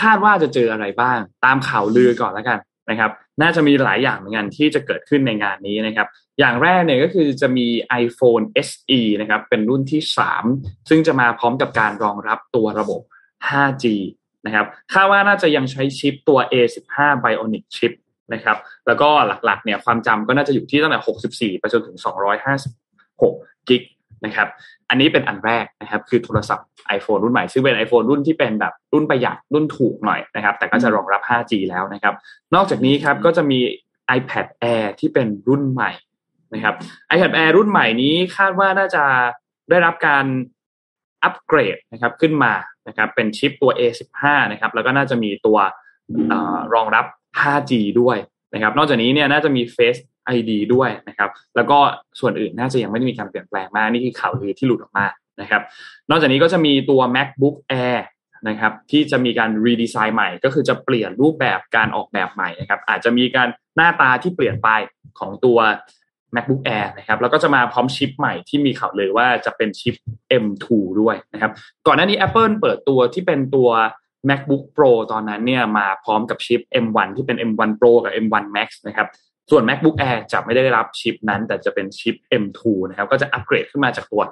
คาดว่าจะเจออะไรบ้าง ตามข่าวลือก่อนแล้วกันนะครับ น่าจะมีหลายอย่างเหมือนกันที่จะเกิดขึ้นในงานนี้นะครับ อย่างแรกเนี่ยก็คือจะมี iPhone SE นะครับเป็นรุ่นที่ 3 ซึ่งจะมาพร้อมกับการรองรับตัวระบบ 5G นะครับคาดว่าน่าจะยังใช้ชิปตัว A15 Bionic chip นะครับแล้วก็หลักๆเนี่ยความจำก็น่าจะอยู่ที่ตั้งแต่ 64 ไปจนถึง 256 กิกนะครับอันนี้เป็นอันแรกนะครับคือโทรศัพท์ iPhone รุ่นใหม่ซึ่งเป็น iPhone รุ่นที่เป็นแบบรุ่นประหยัดรุ่นถูกหน่อยนะครับแต่ก็จะรองรับ 5G แล้วนะครับนอกจากนี้ครับก็จะมี iPad Air ที่เป็นรุ่นใหม่ นะครับ iPad Air รุ่นใหม่นี้คาดว่าน่าจะได้รับการอัปเกรดนะครับขึ้นมานะครับเป็นชิปตัว A15 นะครับแล้วก็น่าจะมีตัวอรองรับ 5G ด้วยนะครับ นอกจากนี้เนี่ยน่าจะมี Face ID ด้วยนะครับ แล้วก็ส่วนอื่นน่าจะยังไม่ได้มีการเปลี่ยนแปลงมากนี่คือข่าวลือที่หลุดออกมานะครับ นอกจากนี้ก็จะมีตัว MacBook Air นะครับที่จะมีการรีดีไซน์ใหม่ ก็คือจะเปลี่ยนรูปแบบการออกแบบใหม่นะครับ อาจจะมีการหน้าตาที่เปลี่ยนไปของตัว MacBook Air นะครับแล้วก็จะมาพร้อมชิปใหม่ที่มีข่าวเลยว่าจะเป็นชิป M2 ด้วยนะครับ ก่อนหน้านี้ Apple เปิดตัวที่เป็นตัว MacBook Pro ตอนนั้นเนี่ยมาพร้อมกับชิป M1 ที่เป็น M1 Pro กับ M1 Max นะครับส่วน MacBook Air จะไม่ได้รับชิปนั้น แต่จะเป็นชิป M2 นะครับก็จะอัปเกรดขึ้นมาจากตัว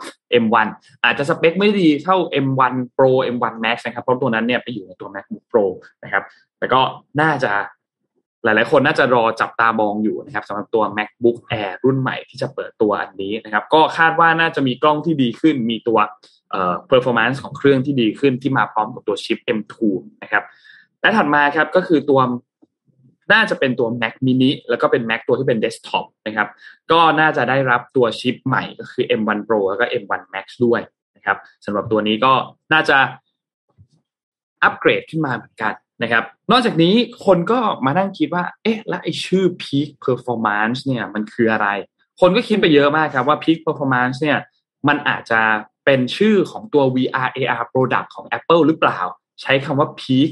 M1 อาจจะสเปคไม่ดีเท่า M1 Pro M1 Max นะครับเพราะตัวนั้นเนี่ยไปอยู่ในตัว MacBook Pro นะครับแต่ก็น่าจะ หลาย ๆ คนน่าจะรอจับตามองอยู่นะครับสำหรับตัว MacBook Air รุ่นใหม่ที่จะเปิดตัวอันนี้นะครับ ก็คาดว่าน่าจะมีกล้องที่ดีขึ้น มีตัวเอ่อ performance ของเครื่องที่ดีขึ้นที่มาพร้อมกับตัวชิป M2 นะครับ และถัดมาครับก็คือตัวน่าจะเป็นตัว Mac mini แล้วก็เป็น Mac ตัวที่เป็น desktop นะครับ ก็น่าจะได้รับตัวชิปใหม่ก็คือ M1 Pro แล้วก็ M1 Max ด้วยนะครับสำหรับตัวนี้ก็น่าจะอัปเกรดขึ้นมาเหมือนกัน นะครับ นอกจากนี้คนก็มานั่งคิดว่า เอ๊ะ แล้วไอ้ชื่อ Peak Performance เนี่ยมันคืออะไร คนก็คิดไปเยอะมากครับว่า Peak Performance เนี่ยมันอาจจะเป็นชื่อของตัว VR AR product ของ Apple หรือเปล่า ใช้คำว่า Peak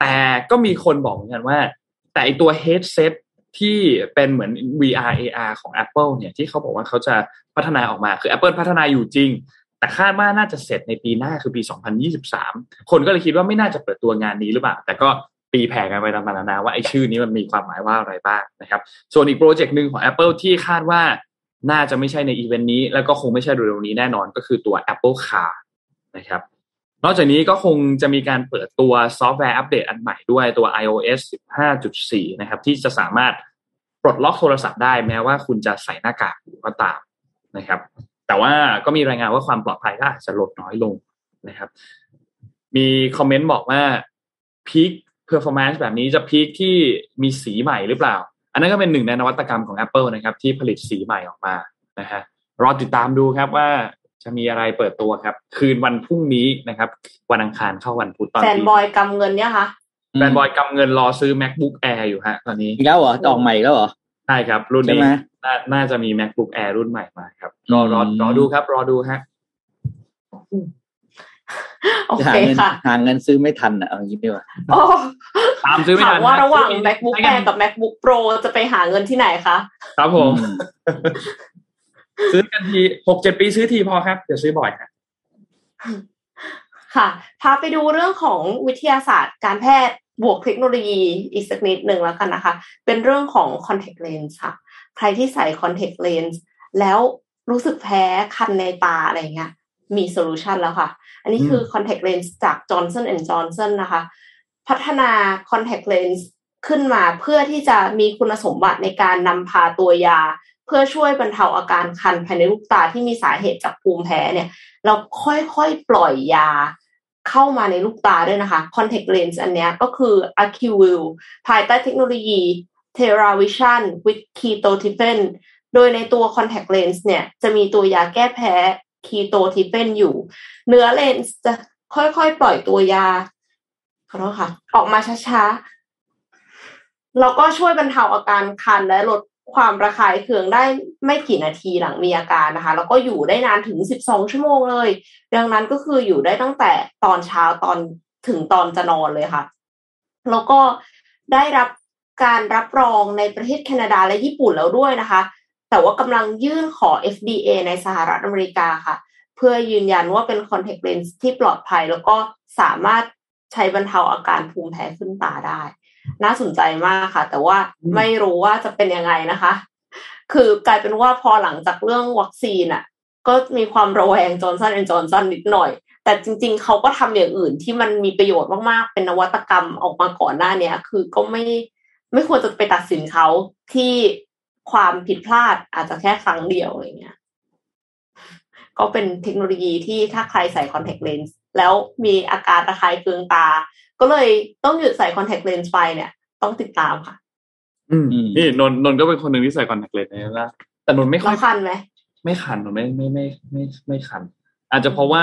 แต่ก็มีคนบอกเหมือนกันว่า แต่ไอตัว headset ที่เป็นเหมือน VR AR ของ Apple เนี่ยที่เขาบอกว่าเขาจะพัฒนาออกมาคือ Apple พัฒนาอยู่จริง แต่คาดว่าน่าจะเสร็จในปีหน้าคือปี 2023 คนก็เลยคิดว่าไม่น่าจะเปิดตัวงานนี้หรือเปล่า แต่ก็ตีแผ่กันไปต่างๆนานาว่าไอ้ชื่อนี้มันมีความหมายว่าอะไรบ้างนะครับ ส่วนอีกโปรเจกต์หนึ่งของ Apple ที่คาดว่าน่าจะไม่ใช่ในอีเวนต์นี้ แล้วก็คงไม่ใช่เร็วๆนี้แน่นอนก็คือตัว Apple Car นะครับนอกจากนี้ก็คงจะมีการเปิดตัว software update อันใหม่ด้วยตัว iOS 15.4 นะครับ ที่จะสามารถปลดล็อกโทรศัพท์ได้แม้ว่าคุณจะใส่หน้ากากอยู่ก็ตามนะครับ แต่ว่าก็มีรายงานว่าความปลอดภัยก็อาจจะลดน้อยลงนะครับ มีคอมเมนต์บอกว่า Peek Performance แบบนี้จะพีคที่มีสีใหม่หรือเปล่า อันนั้นก็เป็นหนึ่งในนวัตกรรมของ Apple นะครับ ที่ผลิตสีใหม่ออกมานะฮะรอติดตามดูครับว่าจะมีอะไรเปิดตัวครับ คืนวันพรุ่งนี้นะครับ วันอังคารเข้าวันพุธตอน
แฟน
นี้
บอยกำเงินเนี่ยคะ
แฟนบอยกำเงินรอซื้อ macbook air อยู่ฮะตอนนี้
อีกแล้วเหรอจะออกใหม่แล้วเหรอ
ใช่ครับ รุ่น
ใช่
นี้
ไหม
น่าน่าจะมี macbook air รุ่นใหม่มาครับ รอรอ
อืม
รอดูครับ รอดูฮะ
โอ
หา
เค
เงิน
ค่ะ
หาเงินซื้อไม่ทันอะเอาอย่างนี้ดีกว่า
โอ้
ตามซื้อไม่
ถา
ทั
ม
น
ว่าระหว่าง
ซื้อ
macbook
ใช้
air กับ macbook pro จะไปหาเงินที่ไหนคะ
ครับผม
อืม
ซื้อกันทีหกเจ็ดปีซื้อทีพอครับ เดี๋ยวซื้อบ่อยฮะ
ค่ะ พาไปดูเรื่องของวิทยาศาสตร์การแพทย์ บวกเทคโนโลยีอีกสักนิดหนึ่งแล้วกันนะคะ เป็นเรื่องของ contact lens ค่ะ ใครที่ใส่ contact lens แล้วรู้สึกแพ้คันในตาอะไรเงี้ย มี solution แล้วค่ะ อันนี้คือ contact lens จาก Johnson Johnson นะคะ พัฒนา contact lens ขึ้นมาเพื่อที่จะมีคุณสมบัติในการนำพาตัวยา เพื่อช่วยบรรเทาอาการคันภายในลูกตาที่มีสาเหตุจากภูมิแพ้เนี่ย เราค่อยๆปล่อยยา เข้ามาในลูกตาด้วยนะคะ contact lens อันนี้ก็คือ a q v i l ภายใต้เทคโนโลยี TerraVision with ketotifen โดยในตัว contact lens เนี่ย จะมีตัวยาแก้แพ้ ketotifen อยู่ เนื้อเลนส์จะค่อยๆ ปล่อยตัวยาขอโทษค่ะ ออกมาช้าๆ แล้วก็ช่วยบรรเทาอาการคันและลด ความระคายเคืองได้ไม่กี่นาทีหลังมีอาการนะคะ แล้วก็อยู่ได้นานถึงสิบสองชั่วโมงเลย ดังนั้นก็คืออยู่ได้ตั้งแต่ตอนเช้าตอนถึงตอนจะนอนเลยค่ะ แล้วก็ได้รับการรับรองในประเทศแคนาดาและญี่ปุ่นแล้วด้วยนะคะ แต่ว่ากำลังยื่นขอ FDA ในสหรัฐอเมริกาค่ะ เพื่อยืนยันว่าเป็น contact lens ที่ปลอดภัย แล้วก็สามารถใช้บรรเทาอาการภูมิแพ้ขึ้นตาได้ น่าสนใจมากค่ะ แต่ว่าไม่รู้ว่าจะเป็นยังไงนะคะ คือกลายเป็นว่าพอหลังจากเรื่องวัคซีนอะ ก็มีความระแวง Johnson and Johnson นิดหน่อย แต่จริง ๆ เขาก็ทำอย่างอื่นที่มันมีประโยชน์มาก ๆ เป็นนวัตกรรมออกมาก่อนหน้าเนี้ย คือก็ไม่ไม่ควรจะไปตัดสินเขาที่ความผิดพลาดอาจจะแค่ครั้งเดียวอะไรเงี้ย ก็เป็นเทคโนโลยีที่ถ้าใครใส่คอนแทคเลนส์แล้วมีอาการระคายเคืองตา ก็เลยต้องหยุดใส่คอนแทคเลนส์ไปเนี่ย ต้องติดตามค่ะ
อืมนี่นนท์นนท์ก็เป็นคนหนึ่งที่ใส่คอนแทคเลนส์นะแต่นนท์ไม่ค่อย
คันไหม
ไม่คันนนท์ไม่ไม่ไม่ไม่ไม่คัน อาจจะเพราะว่า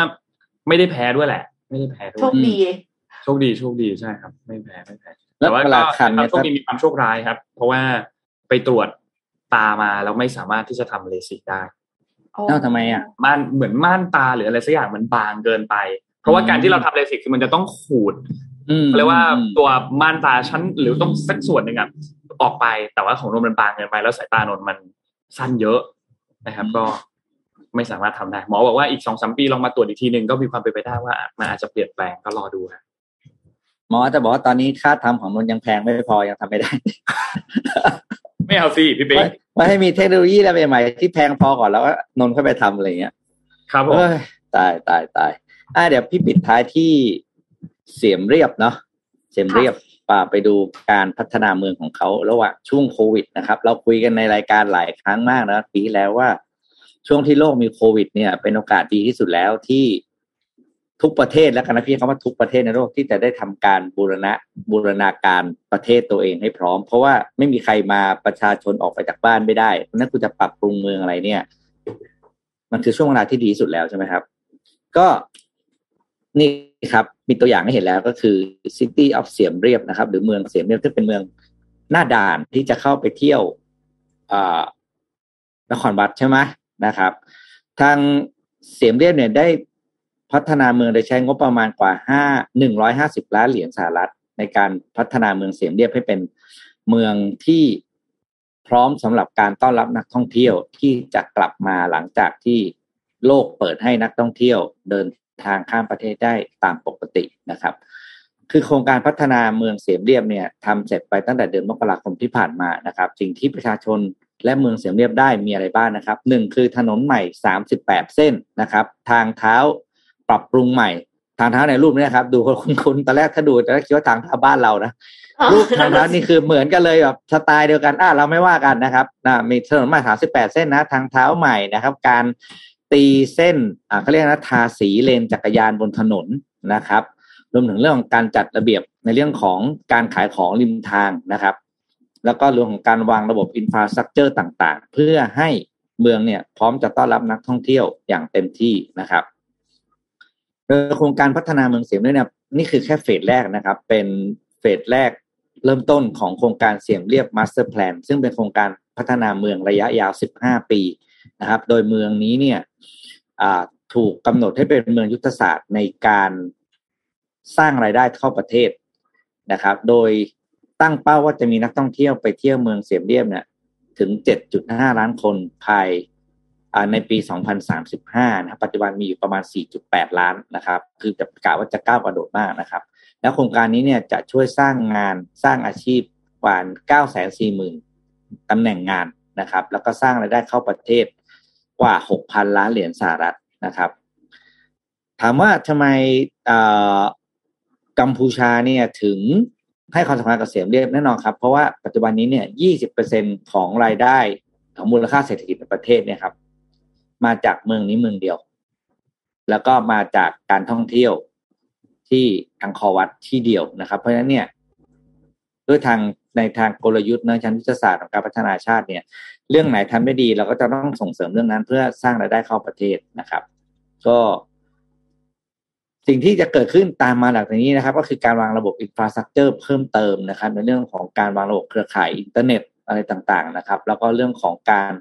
ไม่ได้แพ้ด้วยแหละ ไม่ได้แพ้ด้วย
โชคดี
โชคดีโชคดีใช่ครับ ไม่แพ้ไม่แพ้
แล้ว
แต่ว่า
เวลาคัน
ก็
เนี่ย
โชคดีมีความโชคร้ายครับ เพราะว่าไปตรวจตามาแล้วไม่สามารถที่จะทำเลสิกได้
เอ้าทำไมอะ
ม่านเหมือนม่านตาหรืออะไรสักอย่างมันบางเกินไป เพราะว่าการที่เราทำเลสิกคือมันจะต้องขูด
อืม
เขาเรียกว่า
อืม
ตัวม่านตาชั้นหรือต้องสักส่วนหนึ่งอะออกไปแต่ว่าของนนท์มันบางเกินไปแล้วสายตานนท์มันสั้นเยอะนะครับ ก็ไม่สามารถทำได้หมอบอกว่าอีกสองสามปีลองมาตรวจอีกทีหนึ่งก็มีความเป็นไปได้ว่ามันอาจจะเปลี่ยนแปลงก็รอดูครับ
หมอจะบอกว่าตอนนี้ค่าทำของนนท์ยังแพงไม่พอยังทำไม่ได้
ไม่เอาสิพี่เป๊ก
ว่าว่าให้มีเทคโนโลยีอะไรใหม่ ๆ ที่แพงพอก่อนแล้วก็นนท์ค่อยไปทำอะไรเงี้ย
ครับผม
เอ้ยตายตายตายอะเดี๋ยวพี่ปิดท้ายที่ เสียมเรียบเนาะเสียมเรียบป่าไปดูการพัฒนาเมืองของเขาระหว่างช่วงโควิดนะครับ เราคุยกันในรายการหลายครั้งมากนะปีที่แล้วว่าช่วงที่โลกมีโควิด เนี่ย เป็นโอกาสดีที่สุดแล้วที่ทุกประเทศแล้วกันนะพี่คำว่าทุกประเทศในโลกที่จะได้ทำการบูรณะบูรณาการประเทศตัวเองให้พร้อม เพราะว่าไม่มีใครมาประชาชนออกไปจากบ้านไม่ได้เพราะฉะนั้นคุณจะปรับปรุงเมืองอะไรเนี่ย มันคือช่วงเวลาที่ดีที่สุดแล้วใช่ไหมครับ ก็ นี่ครับมีตัวอย่างให้เห็นแล้วก็คือ City of เสียมเรียบนะครับ หรือเมืองเสียมเรียบที่เป็นเมืองหน้าด่านที่จะเข้าไปเที่ยวนครวัดใช่ไหมนะครับ ทางเสียมเรียบเนี่ยได้พัฒนาเมืองโดยใช้งบประมาณกว่าห้าหนึ่งร้อยห้าสิบล้านเหรียญสหรัฐ ในการพัฒนาเมืองเสียมเรียบให้เป็นเมืองที่พร้อมสำหรับการต้อนรับนักท่องเที่ยวที่จะกลับมาหลังจากที่โลกเปิดให้นักท่องเที่ยวเดิน ทางข้ามประเทศได้ตามปกตินะครับ คือโครงการพัฒนาเมืองเสียมเรียบเนี่ยทำเสร็จไปตั้งแต่เดือนมกราคมที่ผ่านมานะครับ สิ่งที่ประชาชนและเมืองเสียมเรียบได้มีอะไรบ้างนะครับหนึ่งคือถนนใหม่ 38 เส้นนะครับ ทางเท้าปรับปรุงใหม่ ทางเท้าในรูปนี้นะครับ ดูคุ้นๆตอนแรกถ้าดูตอนแรกคิดว่าทางเท้าบ้านเรานะรูปทางเท้านี่คือเหมือนกันเลยแบบสไตล์เดียวกันอะเราไม่ว่ากันนะครับนะมีถนนใหม่ 38 เส้นนะ ทางเท้าใหม่นะครับ การ ตีเส้นอ่าเขาเรียกนะทาสีเลนจักรยานบนถนนนะครับรวมถึงเรื่องของการจัดระเบียบในเรื่องของการขายของริมทางนะครับ แล้วก็เรื่องของการวางระบบอินฟราสตรักเจอร์ต่างๆ เพื่อให้เมืองเนี่ยพร้อมจะต้อนรับนักท่องเที่ยวอย่างเต็มที่นะครับโดยโครงการพัฒนาเมืองเสียมเนี่ยนี่คือแค่เฟสแรกนะครับ เป็นเฟสแรกเริ่มต้นของโครงการเสียมเรียบ master plan ซึ่งเป็นโครงการพัฒนาเมืองระยะยาว 15 ปีนะครับ โดยเมืองนี้เนี่ย ถูกกำหนดให้เป็นเมืองยุทธศาสตร์ในการสร้างรายได้เข้าประเทศนะครับ โดยตั้งเป้าว่าจะมีนักท่องเที่ยวไปเที่ยวเมืองเสียมเรียบเนี่ยถึง 7.5 ล้านคนภายในปี 2035 นะครับ ปัจจุบันมีอยู่ประมาณ 4.8 ล้านนะครับ คือจะกล่าวว่าจะก้าวกระโดดมากนะครับ แล้วโครงการนี้เนี่ยจะช่วยสร้างงานสร้างอาชีพกว่า 940,000ตำแหน่งงานนะครับ แล้วก็สร้างรายได้เข้าประเทศ กว่า 6,000 ล้านเหรียญสหรัฐนะครับ ถามว่าทำไมกัมพูชาเนี่ยถึงให้ความสำคัญกับเสียมเรียบแน่นอนครับ เพราะว่าปัจจุบันนี้เนี่ย 20%ของรายได้ของมูลค่าเศรษฐกิจในประเทศเนี่ยครับ มาจากเมืองนี้เมืองเดียว แล้วก็มาจากการท่องเที่ยวที่อังคอวัดที่เดียวนะครับ เพราะฉะนั้นเนี่ย ด้วยทางในทางกลยุทธ์ในชั้นยุทธศาสตร์ของการพัฒนาชาติเนี่ย เรื่องไหนทำไม่ดีเราก็จะต้องส่งเสริมเรื่องนั้นเพื่อสร้างรายได้เข้าประเทศนะครับ ก็ สิ่งที่จะเกิดขึ้นตามมาหลังจากนี้นะครับ ก็คือการวางระบบ infrastructure เพิ่มเติมนะครับ ในเรื่องของการวางระบบเครือข่ายอินเทอร์เน็ตอะไรต่างๆนะครับ แล้วก็เรื่องของการ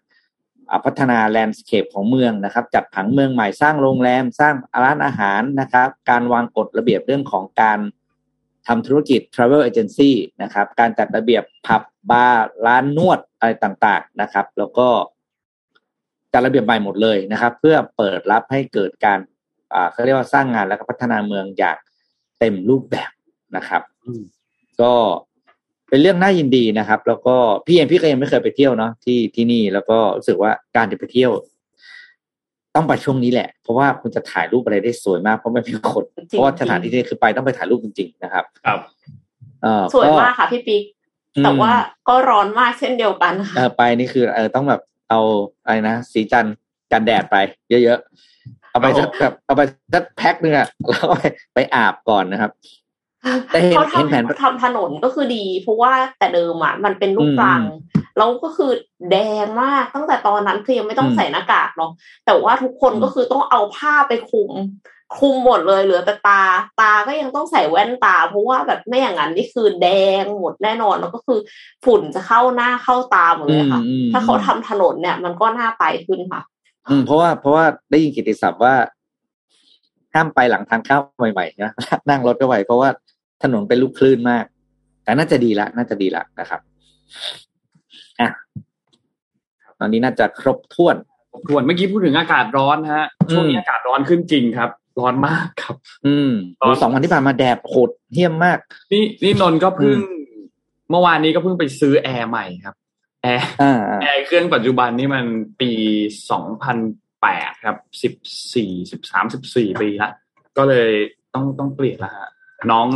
พัฒนา landscape ของเมืองนะครับ จัดผังเมืองใหม่สร้างโรงแรม สร้างร้านอาหารนะครับ การวางกฎระเบียบเรื่องของการ ทำธุรกิจ Travel Agency นะครับ การจัดระเบียบผับบาร์ร้านนวดอะไรต่างๆนะครับ แล้วก็จัดระเบียบใหม่หมดเลยนะครับ เพื่อเปิดรับให้เกิดการอ่าเขาเรียกว่าสร้างงานและก็พัฒนาเมืองอย่างเต็มรูปแบบนะครับก็เป็นเรื่องน่ายินดีนะครับ แล้วก็พี่เองพี่ก็ยังไม่เคยไปเที่ยวเนาะที่ที่นี่แล้วก็รู้สึกว่าการจะไปเที่ยว ต้องไปช่วงนี้แหละ เพราะว่าคุณจะถ่ายรูปอะไรได้สวยมากเพราะไม่มีคนเพราะว่าสถานที่นี้คือไปต้องไปถ่ายรูปจริงๆนะครับ
ครับ
เออ
สวยมากค่ะพี่ปิ๊กแต่ว่าก็ร้อนมากเช่นเดียวกัน
เออไปนี่คือเออต้องแบบเอาอะไรนะสีจันทร์กันแดดไป เยอะๆเอาไปสักแบบเอาไปสักแพ็คหนึ่งอะแล้วก็ไปไปอาบก่อนนะครับ แต่เห็น
เขา
เห็นแผน
ทำทำถนนก็คือดี เพราะว่าแต่เดิมอะมันเป็นลูก
อืม
รังแล้วก็คือแดงมากตั้งแต่ตอนนั้นคือยังไม่ต้อง
อืม
ใส่หน้ากากเนาะแต่ว่าทุกคน
อืม
ก็คือต้องเอาผ้าไปคลุมคลุมหมดเลยเหลือแต่ตา ตาก็ยังต้องใส่แว่นตา เพราะว่าแบบไม่อย่างนั้นนี่คือแดงหมดแน่นอนแล้วก็คือฝุ่นจะเข้าหน้าเข้าตาหมดเลยค่ะ
อืมอืม
ถ้าเขาทำถนนเนี่ย มันก็น่าไปขึ้นค่ะ
อืมเพราะว่าเพราะว่าได้ยินกิตติศัพท์ว่า ห้ามไปหลังทานข้าวใหม่ๆนะนั่งรถก็ไหวเพราะว่าถนนเป็นลูกคลื่นมาก แต่น่าจะดีละ น่าจะดีละนะครับอะตอนนี้น่าจะครบถ้วน
ทวนเมื่อกี้พูดถึงอากาศร้อนฮะช่วงนี้
อืม
อากาศร้อนขึ้นจริงครับ ร้อนมากครับ
อืม
ตอน
โหสองวันที่ผ่านมาแดดโหดเหี้ยมมาก
นี่นี่นนท์ก็เพิ่ง
อืม
เมื่อวานนี้ก็เพิ่งไปซื้อแอร์ใหม่ครับแอร์
อ่าอ่า
แอร์เครื่องปัจจุบันนี่มันปีสองพัน แปดครับสิบสี่สิบสามสิบสี่ปีละก็เลยต้องต้องเปลี่ยนละฮะน้อง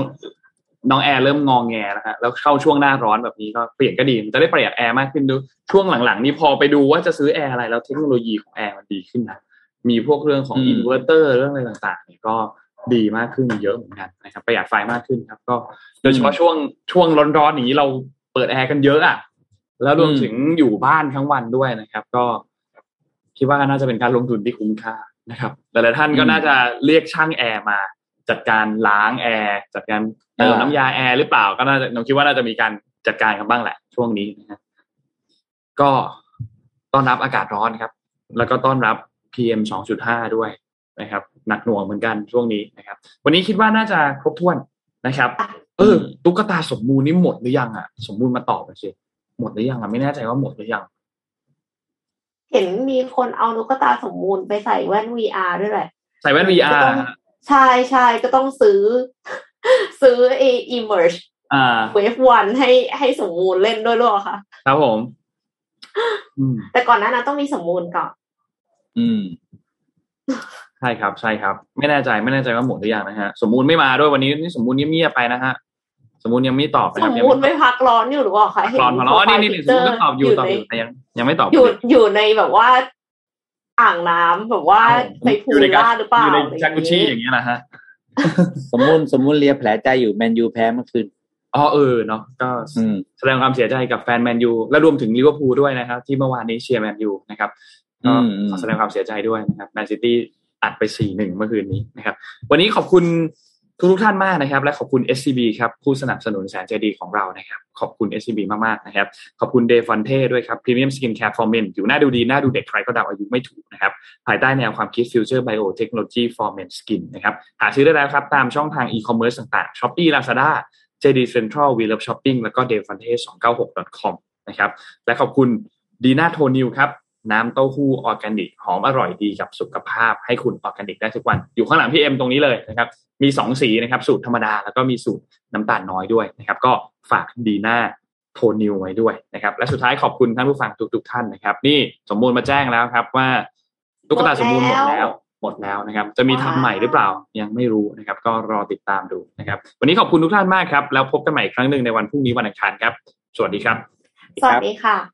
น้องแอร์เริ่มงองแงแล้วฮะแล้วเข้าช่วงหน้าร้อนแบบนี้ก็เปลี่ยนก็ดีมันจะได้ประหยัดแอร์มากขึ้นดูช่วงหลังๆ นี้พอไปดูว่าจะซื้อแอร์อะไรแล้วเทคโนโลยีของแอร์มันดีขึ้นนะมีพวกเรื่องของ
อืม
อินเวอร์เตอร์เรื่องอะไรต่างๆเนี่ยก็ดีมากขึ้นเยอะเหมือนกันนะครับประหยัดไฟมากขึ้นครับ ก็โดยเฉพาะช่วงช่วงร้อนๆอย่างนี้เราเปิดแอร์กันเยอะอะแล้วรวมถึงอยู่บ้านทั้งวันด้วยนะครับ ก็ คิดว่าน่าจะเป็นการลงทุนที่คุ้มค่านะครับหลายๆท่านก็
อืม
น่าจะเรียกช่างแอร์มาจัดการล้างแอร์จัดการเติม
อ่า
น้ำยาแอร์หรือเปล่าก็น่าจะผมคิดว่าน่าจะมีการจัดการกันบ้างแหละ ช่วงนี้นะฮะก็ต้อนรับอากาศร้อนครับ แล้วก็ต้อนรับ PM 2.5 ด้วยนะครับ หนักหน่วงเหมือนกันช่วงนี้นะครับ วันนี้คิดว่าน่าจะครบถ้วนนะครับ เออตุ๊กตาสมมูลนี่หมดหรือยังอะ สมมูลมาตอบไปสิหมดหรือยังอะไม่แน่ใจว่าหมดหรือยัง
เห็นมีคนเอาตุ๊กตาสมมูลไปใส่แว่น VR ด้วยแหละ
ใส่แว่น VR
ก็ต้องใช่ใช่ก็ต้องซื้อ ซื้อเอ emerge
อ่า
wave one ให้ให้สมมูลเล่นด้วยหรือเปล่าคะ
ครับผมอืม
แต่ก่อนหน้านั้นต้องมีสมมูลก่อน
อืม
ใช่ครับ ใช่ครับ ไม่แน่ใจไม่แน่ใจว่าหมดหรือยังนะฮะ สมมูลไม่มาด้วยวันนี้นี่สมมูลเงียบๆไปนะฮะ สมมูลยังไม่ตอบนะ
ส
ครั
ม
บยัง
มูล
ไม่
ไม่พักร้อนอยู่หรือเปล่าคะเห็น
ตอนมาอ๋อนี่นี่นี่สมมูลก็ตอบอยู่ตอบ
ใน
อยู่แต่ยังยังไม่ตอบ
อยู่อยู่ในแบบว่า อ่างน้ำแบบว่าไปพู
อยู่
ล
ในกา
ล่าหรือเปล่า
อยู่ใน
อะไร
จากุซซี่อย่างเงี้ยนะฮะ
สมมุติสมมุติเลียแผลใจอยู่แมนยูแพ้เมื่อคืน
อ๋อเออเนาะก็
อืม
แสดงความเสียใจกับแฟนแมนยูและรวมถึงลิเวอร์พูลด้วยนะครับ ที่เมื่อวานนี้เชียร์แมนยูนะครับก็
อืมอืม
ขอแสดงความเสียใจด้วยนะครับแมนซิตี้อัดไปสี่หนึ่งเมื่อคืนนี้นะครับ วันนี้ขอบคุณ ทุกทุกท่านมากนะครับ และขอบคุณ SCB ครับผู้สนับสนุนแสนใจดีของเรานะครับ ขอบคุณ SCB มากๆนะครับ ขอบคุณ Defonte ด้วยครับ premium skincare for men อยู่หน้าดูดี หน้าดูเด็กใครก็เดาอายุไม่ถูกนะครับ ภายใต้แนวความคิด Future Biotechnology for Men Skin นะครับหาซื้อได้แล้วครับ ตามช่องทาง e-commerce ต่างๆ Shopee Lazada JD Central We Love Shopping แล้วก็ d e f o n t e 296 com นะครับและขอบคุณดีน่าโทนิวครับ น้ำเต้าหู้ออร์แกนิกหอมอร่อยดีกับสุขภาพให้คุณออร์แกนิกได้ทุกวัน อยู่ข้างหลังพี่เอ็มตรงนี้เลยนะครับ มีสองสีนะครับ สูตรธรรมดาแล้วก็มีสูตรน้ำตาลน้อยด้วยนะครับ ก็ฝากดีน่าโทนิวไว้ด้วยนะครับ และสุดท้ายขอบคุณท่านผู้ฟังทุกๆท่านนะครับ นี่สมมูลมาแจ้งแล้วครับว่าตุ๊กตาสมมูลหมดแล้วหมดแล้วนะครับ จะมีทำใหม่หรือเปล่ายังไม่รู้นะครับ ก็รอติดตามดูนะครับ วันนี้ขอบคุณทุกท่านมากครับ แล้วพบกันใหม่อีกครั้งหนึ่งในวันพรุ่งนี้วันอังคารครับ สวัสดีครับ
สวัสดีค่ะ